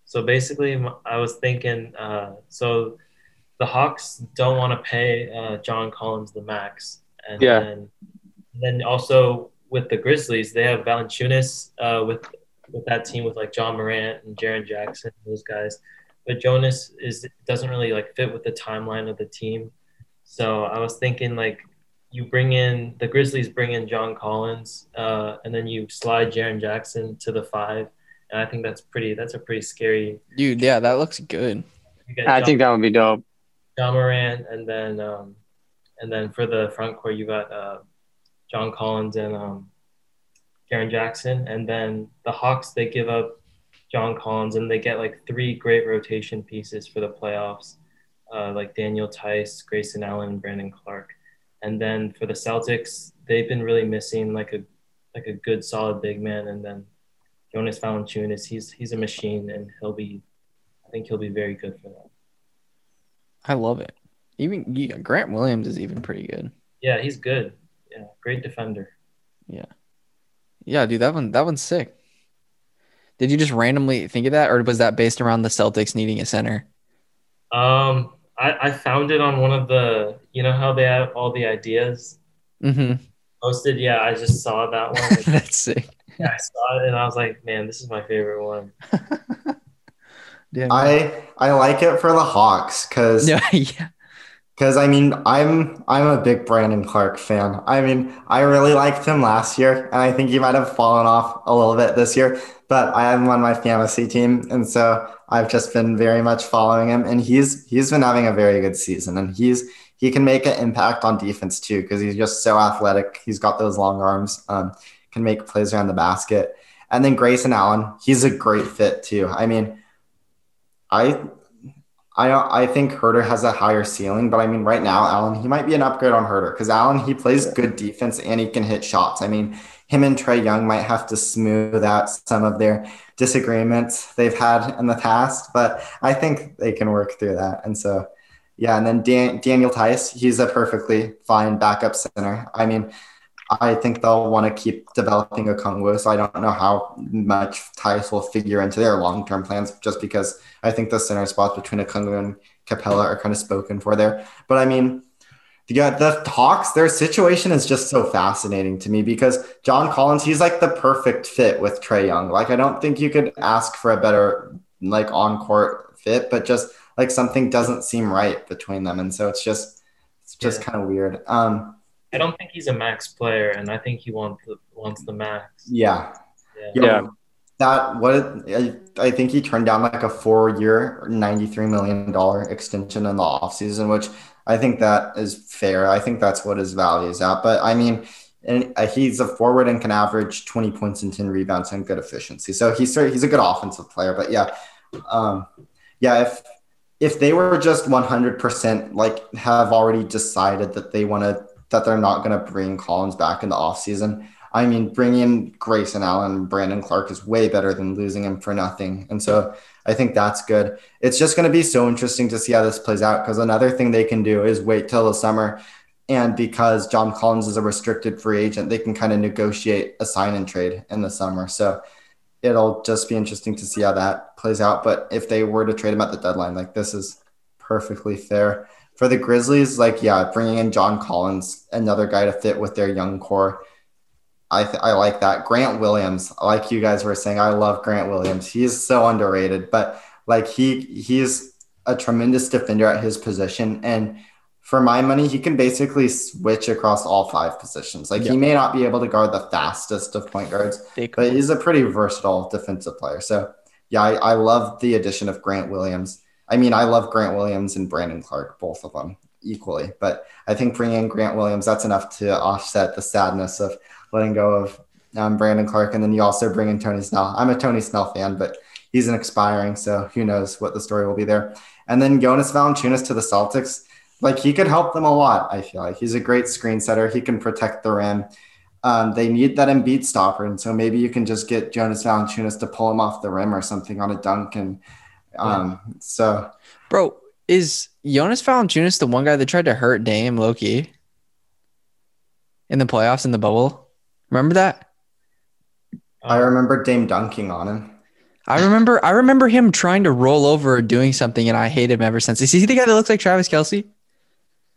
So basically, I was thinking, uh, so the Hawks don't want to pay uh, John Collins the max, and Yeah. then then also with the Grizzlies, they have Valanciunas uh, with with that team with like Ja Morant and Jaren Jackson, those guys. But Jonas is doesn't really like fit with the timeline of the team. So I was thinking like you bring in the Grizzlies bring in John Collins, uh, and then you slide Jaren Jackson to the five. And I think that's pretty that's a pretty scary Dude, yeah, that looks good. you I John, think that would be dope. Ja Morant and then um, And then for the front court, you got uh, John Collins and um, Jackson. And then the Hawks, they give up John Collins and they get like three great rotation pieces for the playoffs, uh, like Daniel Theis, Grayson Allen, and Brandon Clarke. And then for the Celtics, they've been really missing like a like a good solid big man. And then Jonas Valanciunas, he's he's a machine, and he'll be, I think he'll be very good for them. I love it. Even yeah, Grant Williams is even pretty good. Yeah, he's good. Yeah, great defender. Yeah, Yeah, dude, that one that one's sick. Did you just randomly think of that, or was that based around the Celtics needing a center? Um, I, I found it on one of the, you know how they have all the ideas Mm-hmm. posted. Yeah, I just saw that one. That's sick. yeah, I saw it and I was like, man, this is my favorite one. Damn. I I like it for the Hawks because yeah, yeah. Because I mean, I'm I'm a big Brandon Clarke fan. I mean, I really liked him last year, and I think he might have fallen off a little bit this year. But I am on my fantasy team, and so I've just been very much following him. And he's he's been having a very good season, and he's he can make an impact on defense too because he's just so athletic. He's got those long arms, um, can make plays around the basket. And then Grayson Allen, he's a great fit too. I mean, I I I think Huerter has a higher ceiling, but I mean, right now, Allen, he might be an upgrade on Huerter because Allen, he plays good defense and he can hit shots. I mean, him and Trae Young might have to smooth out some of their disagreements they've had in the past, but I think they can work through that. And so, yeah, and then Dan, Daniel Theis, he's a perfectly fine backup center. I mean, I think they'll want to keep developing a Okongwu, so I don't know how much Theis will figure into their long-term plans, just because I think the center spots between Okongwu and Capela are kind of spoken for there. But I mean, yeah, the Hawks, their situation is just so fascinating to me because John Collins, he's like the perfect fit with Trae Young. Like, I don't think you could ask for a better like on-court fit, but just like something doesn't seem right between them, and so it's just it's just Yeah. kind of weird. Um, I don't think he's a max player, and I think he wants the, wants the max. yeah, Yeah. Yo, Yeah. That what I, I think he turned down like a four-year, ninety-three million dollar extension in the offseason, which I think that is fair. I think that's what his value is at. But I mean, and uh, he's a forward and can average twenty points and ten rebounds and good efficiency. So he's he's a good offensive player. But yeah, um, yeah. If if they were just one hundred percent like have already decided that they want to that they're not going to bring Collins back in the offseason, I mean, bringing Grayson Allen and Brandon Clarke is way better than losing him for nothing. And so I think that's good. It's just going to be so interesting to see how this plays out because another thing they can do is wait till the summer. And because John Collins is a restricted free agent, they can kind of negotiate a sign and trade in the summer. So it'll just be interesting to see how that plays out. But if they were to trade him at the deadline, like this is perfectly fair. For the Grizzlies, like, yeah, bringing in John Collins, another guy to fit with their young core. I, th- I like that. Grant Williams, like you guys were saying, I love Grant Williams. He's so underrated, but like he he's a tremendous defender at his position. And for my money, he can basically switch across all five positions. Like Yep. he may not be able to guard the fastest of point guards, but he's a pretty versatile defensive player. So yeah, I, I love the addition of Grant Williams. I mean, I love Grant Williams and Brandon Clarke, both of them equally. But I think bringing in Grant Williams, that's enough to offset the sadness of letting go of um, Brandon Clarke. And then you also bring in Tony Snell. I'm a Tony Snell fan, but he's an expiring, so who knows what the story will be there. And then Jonas Valanciunas to the Celtics, like he could help them a lot. I feel like he's a great screen setter. He can protect the rim. Um, they need that Embiid stopper, and so maybe you can just get Jonas Valanciunas to pull him off the rim or something on a dunk. And um, so Bro, is Jonas Valanciunas the one guy that tried to hurt Dame Loki in the playoffs in the bubble? Remember that? I remember Dame dunking on him. I remember I remember him trying to roll over or doing something, and I hate him ever since. Is he the guy that looks like Travis Kelce?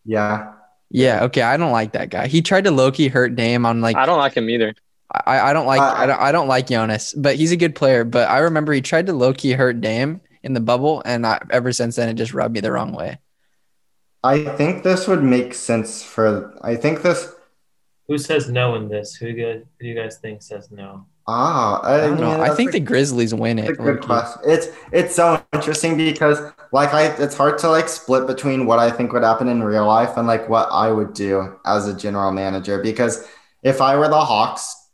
Yeah, Yeah, okay. I don't like that guy. He tried to Loki hurt Dame on like I don't like him either. I, I don't like Uh, I, don't, I don't like Jonas, but he's a good player. But I remember he tried to Loki hurt Dame in the bubble, and I, ever since then it just rubbed me the wrong way. I think this would make sense for. I think this. Who says no in this? Who, you guys, who do you guys think says no? Ah, I, I don't know. mean, I think a- the Grizzlies win it. a good question. It's it's so interesting because like I it's hard to like split between what I think would happen in real life and like what I would do as a general manager because if I were the Hawks,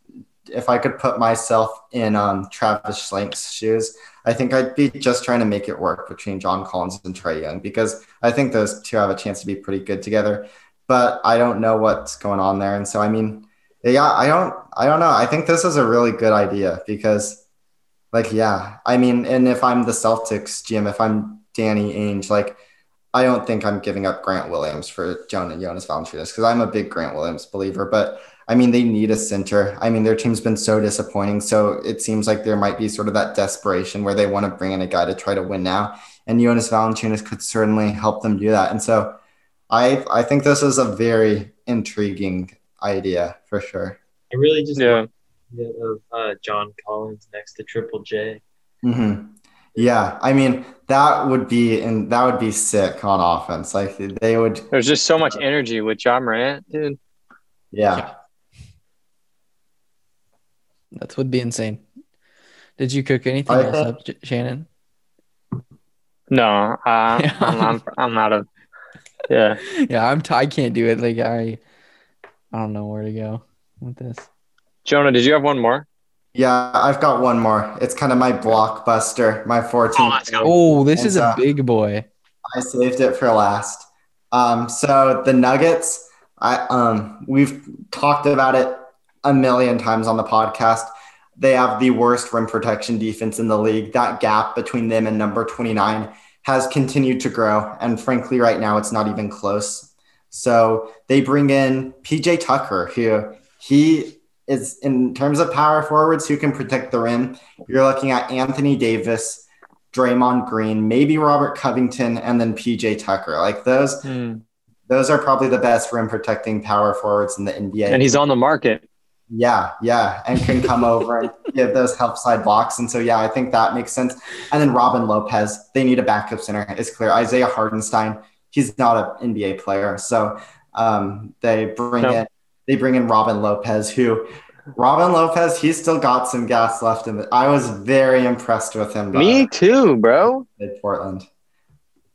if I could put myself in um Travis Schlenk's shoes, I think I'd be just trying to make it work between John Collins and Trae Young because I think those two have a chance to be pretty good together. But I don't know what's going on there. And so I mean, yeah, I don't I don't know. I think this is a really good idea because like, yeah, I mean, and if I'm the Celtics GM, if I'm Danny Ainge, like, I don't think I'm giving up Grant Williams for Joan and Jonas Valanciunas because I'm a big Grant Williams believer. But I mean, they need a center. I mean, their team's been so disappointing. So it seems like there might be sort of that desperation where they want to bring in a guy to try to win now. And Jonas Valanciunas could certainly help them do that. And so I I think this is a very intriguing idea for sure. I really just Yeah. like the idea of uh, John Collins next to Triple J. hmm Yeah, I mean that would be and that would be sick on offense. Like they would, There's just so much energy with Ja Morant, dude. yeah. That would be insane. Did you cook anything I else think- up, J- Shannon? No, uh, I'm, I'm I'm out of. Yeah, Yeah, I'm. T- I can't do it. Like I, I don't know where to go with this. Jonah, did you have one more? Yeah, I've got one more. It's kind of my blockbuster, my 14. Oh. Oh, this And is a big boy. I saved it for last. Um, so the Nuggets, I um, we've talked about it a million times on the podcast. They have the worst rim protection defense in the league. That gap between them and number 29 has continued to grow, and frankly, right now it's not even close. So they bring in PJ Tucker, who he is in terms of power forwards who can protect the rim. You're looking at Anthony Davis, Draymond Green, maybe Robert Covington, and then PJ Tucker. Like those, hmm. those are probably the best rim protecting power forwards in the NBA. And he's on the market. Yeah, yeah, and can come over and give those help side blocks. And so, yeah, I think that makes sense. And then Robin Lopez, they need a backup center. It's clear. Isaiah Hartenstein, he's not an NBA player, so um, they bring No. in they bring in Robin Lopez, who Robin Lopez, he's still got some gas left in it. I was very impressed with him. Me too, bro. at Portland.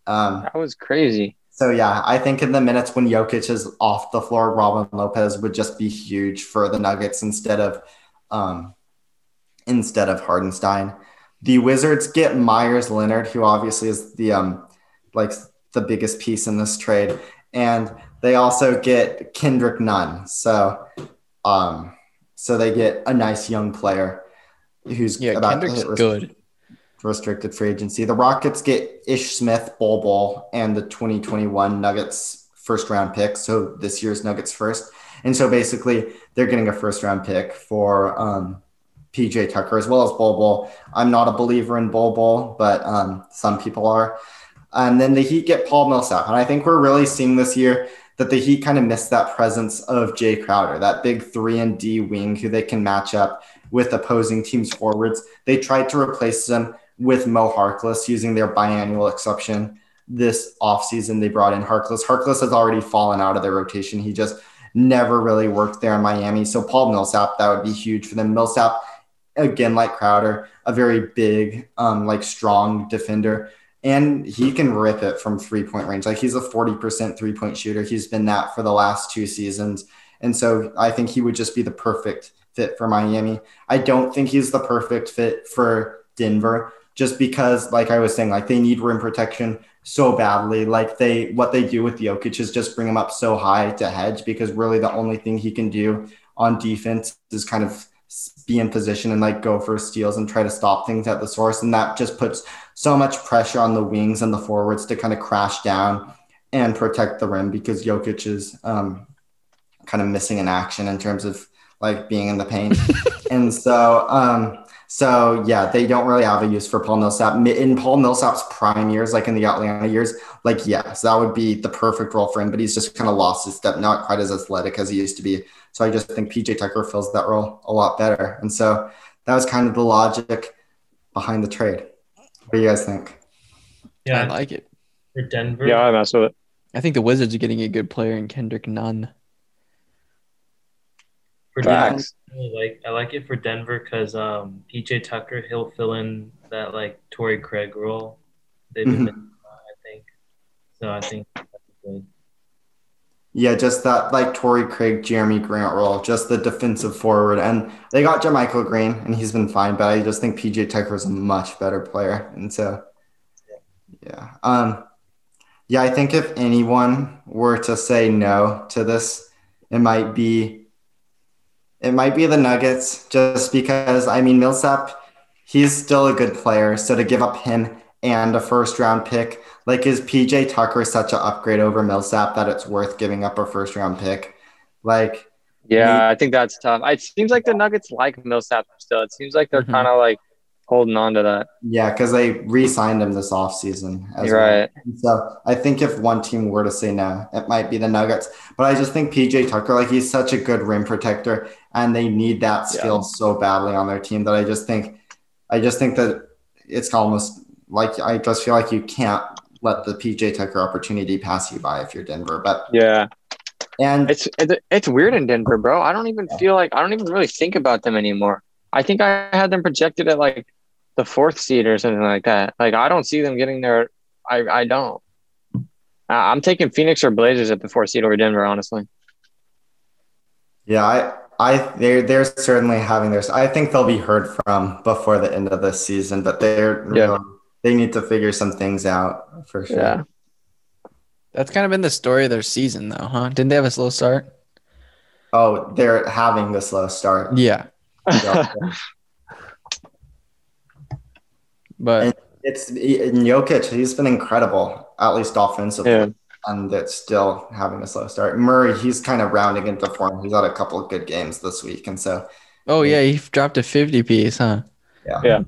Um, That was crazy. So yeah, I think in the minutes when Jokic is off the floor, Robin Lopez would just be huge for the Nuggets instead of um, instead of Hartenstein. The Wizards get Meyers Leonard, who obviously is the um, like the biggest piece in this trade, and they also get Kendrick Nunn. So um, so they get a nice young player who's Yeah, about to Kendrick's hit good. Restricted free agency. The Rockets get Ish Smith, Bol Bol, and the 2021 Nuggets first round pick. So this year's Nuggets first. And so basically, they're getting a first round pick for um, PJ Tucker as well as Bol Bol. I'm not a believer in Bol Bol, but um, some people are. And then the Heat get Paul Millsap. And I think we're really seeing this year that the Heat kind of missed that presence of Jae Crowder, that big three and D wing who they can match up with opposing teams forwards. They tried to replace them with Mo Harkless using their biannual exception this offseason. They brought in Harkless. Harkless has already fallen out of their rotation. He just never really worked there in Miami. So Paul Millsap, that would be huge for them. Millsap, again, like Crowder, a very big, um, like strong defender. And he can rip it from three point range. Like he's a 40% three point shooter. He's been that for the last two seasons. And so I think he would just be the perfect fit for Miami. I don't think he's the perfect fit for Denver just because, like I was saying, like they need rim protection so badly. Like they, what they do with Jokic is just bring him up so high to hedge because really the only thing he can do on defense is kind of be in position and like go for steals and try to stop things at the source. And that just puts so much pressure on the wings and the forwards to kind of crash down and protect the rim because Jokic is um, kind of missing in action in terms of like being in the paint. and so, um, so yeah, they don't really have a use for Paul Millsap in Paul Millsap's prime years, like in the Atlanta years. Like, yes, that would be the perfect role for him, but he's just kind of lost his step, not quite as athletic as he used to be. So I just think PJ Tucker fills that role a lot better. And so that was kind of the logic behind the trade. What do you guys think? Yeah, I like it. for Denver. Yeah, I mess with it. I think the Wizards are getting a good player in Kendrick Nunn. For Denver, Facts. I really like I like it for Denver because um, PJ Tucker he'll fill in that like Torrey Craig role. They've been Mhm. I think. So I think. Yeah, just that like Torrey Craig, Jerami Grant role, just the defensive forward. And they got JaMychal Green, and he's been fine, but I just think PJ Tucker is a much better player. And so, yeah. Um, yeah, I think if anyone were to say no to this, it might be it might be the Nuggets, just because I mean Millsap, he's still a good player. So to give up him and a first round pick, like is PJ Tucker such an upgrade over Millsap that it's worth giving up a first round pick? Like Yeah, I think that's tough. It seems like the Nuggets like Millsap still. It seems like they're Mhm. kind of like holding on to that. yeah, because they re-signed him this offseason as well. right. So I think if one team were to say no, it might be the Nuggets. But I just think PJ Tucker, like he's such a good rim protector, and they need that Yeah. skill so badly on their team that I just think, I just think that it's almost like I just feel like you can't let the PJ Tucker opportunity pass you by if you're Denver. But Yeah, and it's it's, it's weird in Denver, bro. I don't even feel like I don't even really think about them anymore. I think I had them projected at like the fourth seed or something like that. Like I don't see them getting there. I I don't. I'm taking Phoenix or Blazers at the fourth seed over Denver, honestly. yeah, I. I they're they're certainly having their. I think they'll be heard from before the end of the season, but they're Yeah. really- they need to figure some things out for sure. Yeah. That's kind of been the story of their season, though, huh? Didn't they have a slow start? Oh, they're having the slow start. Yeah, Yeah. but It's in Jokic. He's been incredible, at least offensively, yeah. And it's still having a slow start. Murray, he's kind of rounding into form. He's had a couple of good games this week, and so oh yeah, he dropped a fifty piece, huh? Yeah. Yeah.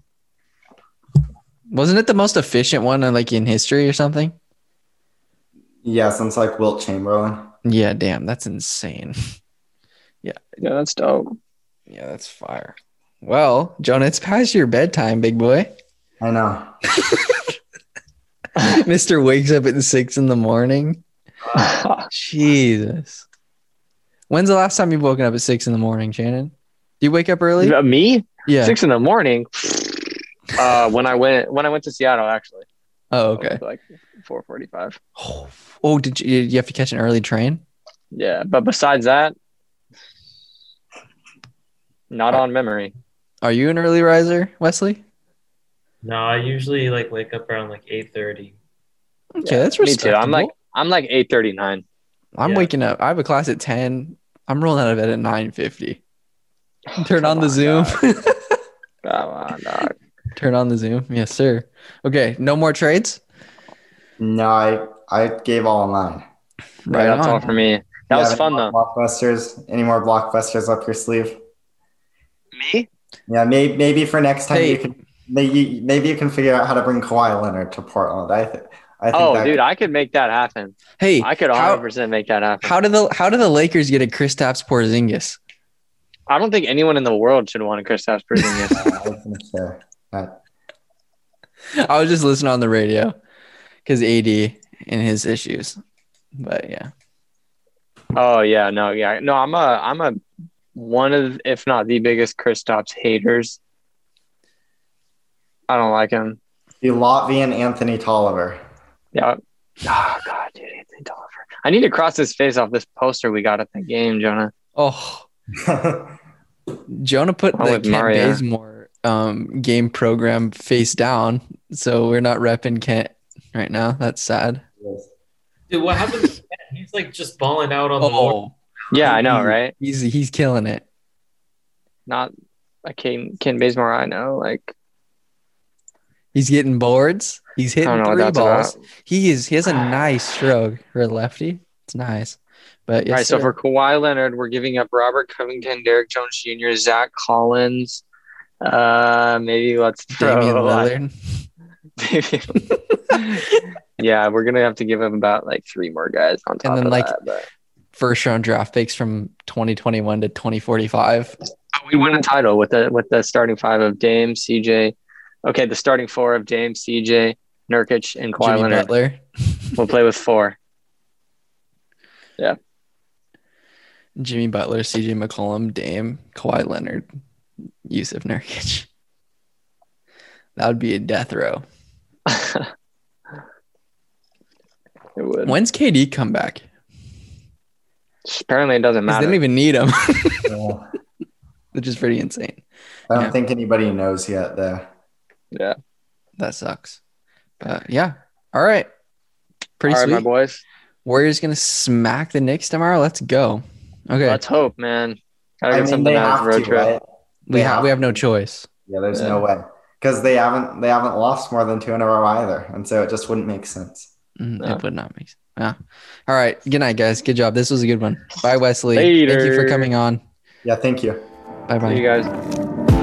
Wasn't it the most efficient one, uh, like in history or something? yeah, since like Wilt Chamberlain. Yeah, damn, that's insane. Yeah. Yeah, that's dope. Yeah, that's fire. Well, Jonah, it's past your bedtime, big boy. I know. Mister wakes up at six in the morning. Jesus. When's the last time you've woken up at six in the morning, Shannon? Do you wake up early? Me? Yeah. Six in the morning. Uh, when I went when I went to Seattle, actually. Oh, okay. Like four forty five. Oh, did you? You have to catch an early train? Yeah, but besides that, not on memory. Are you an early riser, Wesley? No, I usually like wake up around like eight thirty. Okay, Yeah, that's Me too. I'm like I'm like eight thirty nine. I'm Yeah. waking up. I have a class at ten. I'm rolling out of bed at nine fifty. Oh, Turn on the Zoom. Come on, dog. Turn on the Zoom. Yes, sir. Okay, no more trades. No, I I gave all mine. Right that's on. all for me. That You was fun though. Blockbusters? Any more blockbusters up your sleeve? Me? Yeah, maybe maybe for next time Hey. you can maybe maybe you can figure out how to bring Kawhi Leonard to Portland. I th- I think Oh, that dude, I could make that happen. Hey, I could how, 100 percent make that happen. how did the how did the Lakers get a Kristaps Porzingis? I don't think anyone in the world should want a Kristaps Porzingis. I was gonna say that. I was just listening on the radio because AD and his issues. But yeah, oh yeah, no, yeah, no. I'm a I'm a one of if not the biggest Kristaps haters. I don't like him. The Latvian Anthony Tolliver. Yeah. Oh god, dude, Anthony Tolliver. I need to cross his face off this poster we got at the game, Jonah. oh, Jonah put I'm the Kent Mario. Bazemore um, game program face down, so we're not repping Kent right now. That's sad. Dude, what happened? to Ken? He's like just balling out on the floor. Oh, Yeah, I know, right? He's he's killing it. Not a Ken Ken Bazemore I know. Like He's getting boards. He's hitting don't know what three balls. about. He is he has a nice stroke for a lefty. It's nice. But yes, right, so for Kawhi Leonard, we're giving up Robert Covington, Derrick Jones Jr., Zach Collins. Uh, maybe let's throw Damian Lillard. yeah, we're gonna have to give him about like three more guys on top then, of like, that. But First round draft picks from 2021 to 2045. we win a title with the with the starting five of Dame, CJ. Okay, the starting four of Dame, CJ, Nurkic, and Kawhi Jimmy Leonard. Butler. We'll play with four. Yeah. Jimmy Butler, CJ McCollum, Dame, Kawhi Leonard, Jusuf Nurkic. That would be a death row. it would. When's KD come back? Apparently, it doesn't 'Cause They matter. don't even need him, Yeah. which is pretty insane. I don't Yeah. think anybody knows yet there. Yeah. That sucks. But yeah. All right. Pretty All right, sweet. my boys. Warriors gonna smack the Knicks tomorrow. Let's go. Okay. Let's hope, man. Gotta I get mean, something they out of have the road to, trip. right? we They have have we have no choice. Yeah, there's Yeah. no way because they haven't they haven't lost more than two in a row either, and so it just wouldn't make sense. Mm, Yeah. It would not make sense. Yeah. All right. Good night, guys. Good job. This was a good one. Bye, Wesley. Later. Thank you for coming on. Yeah, thank you. Bye bye. See you guys.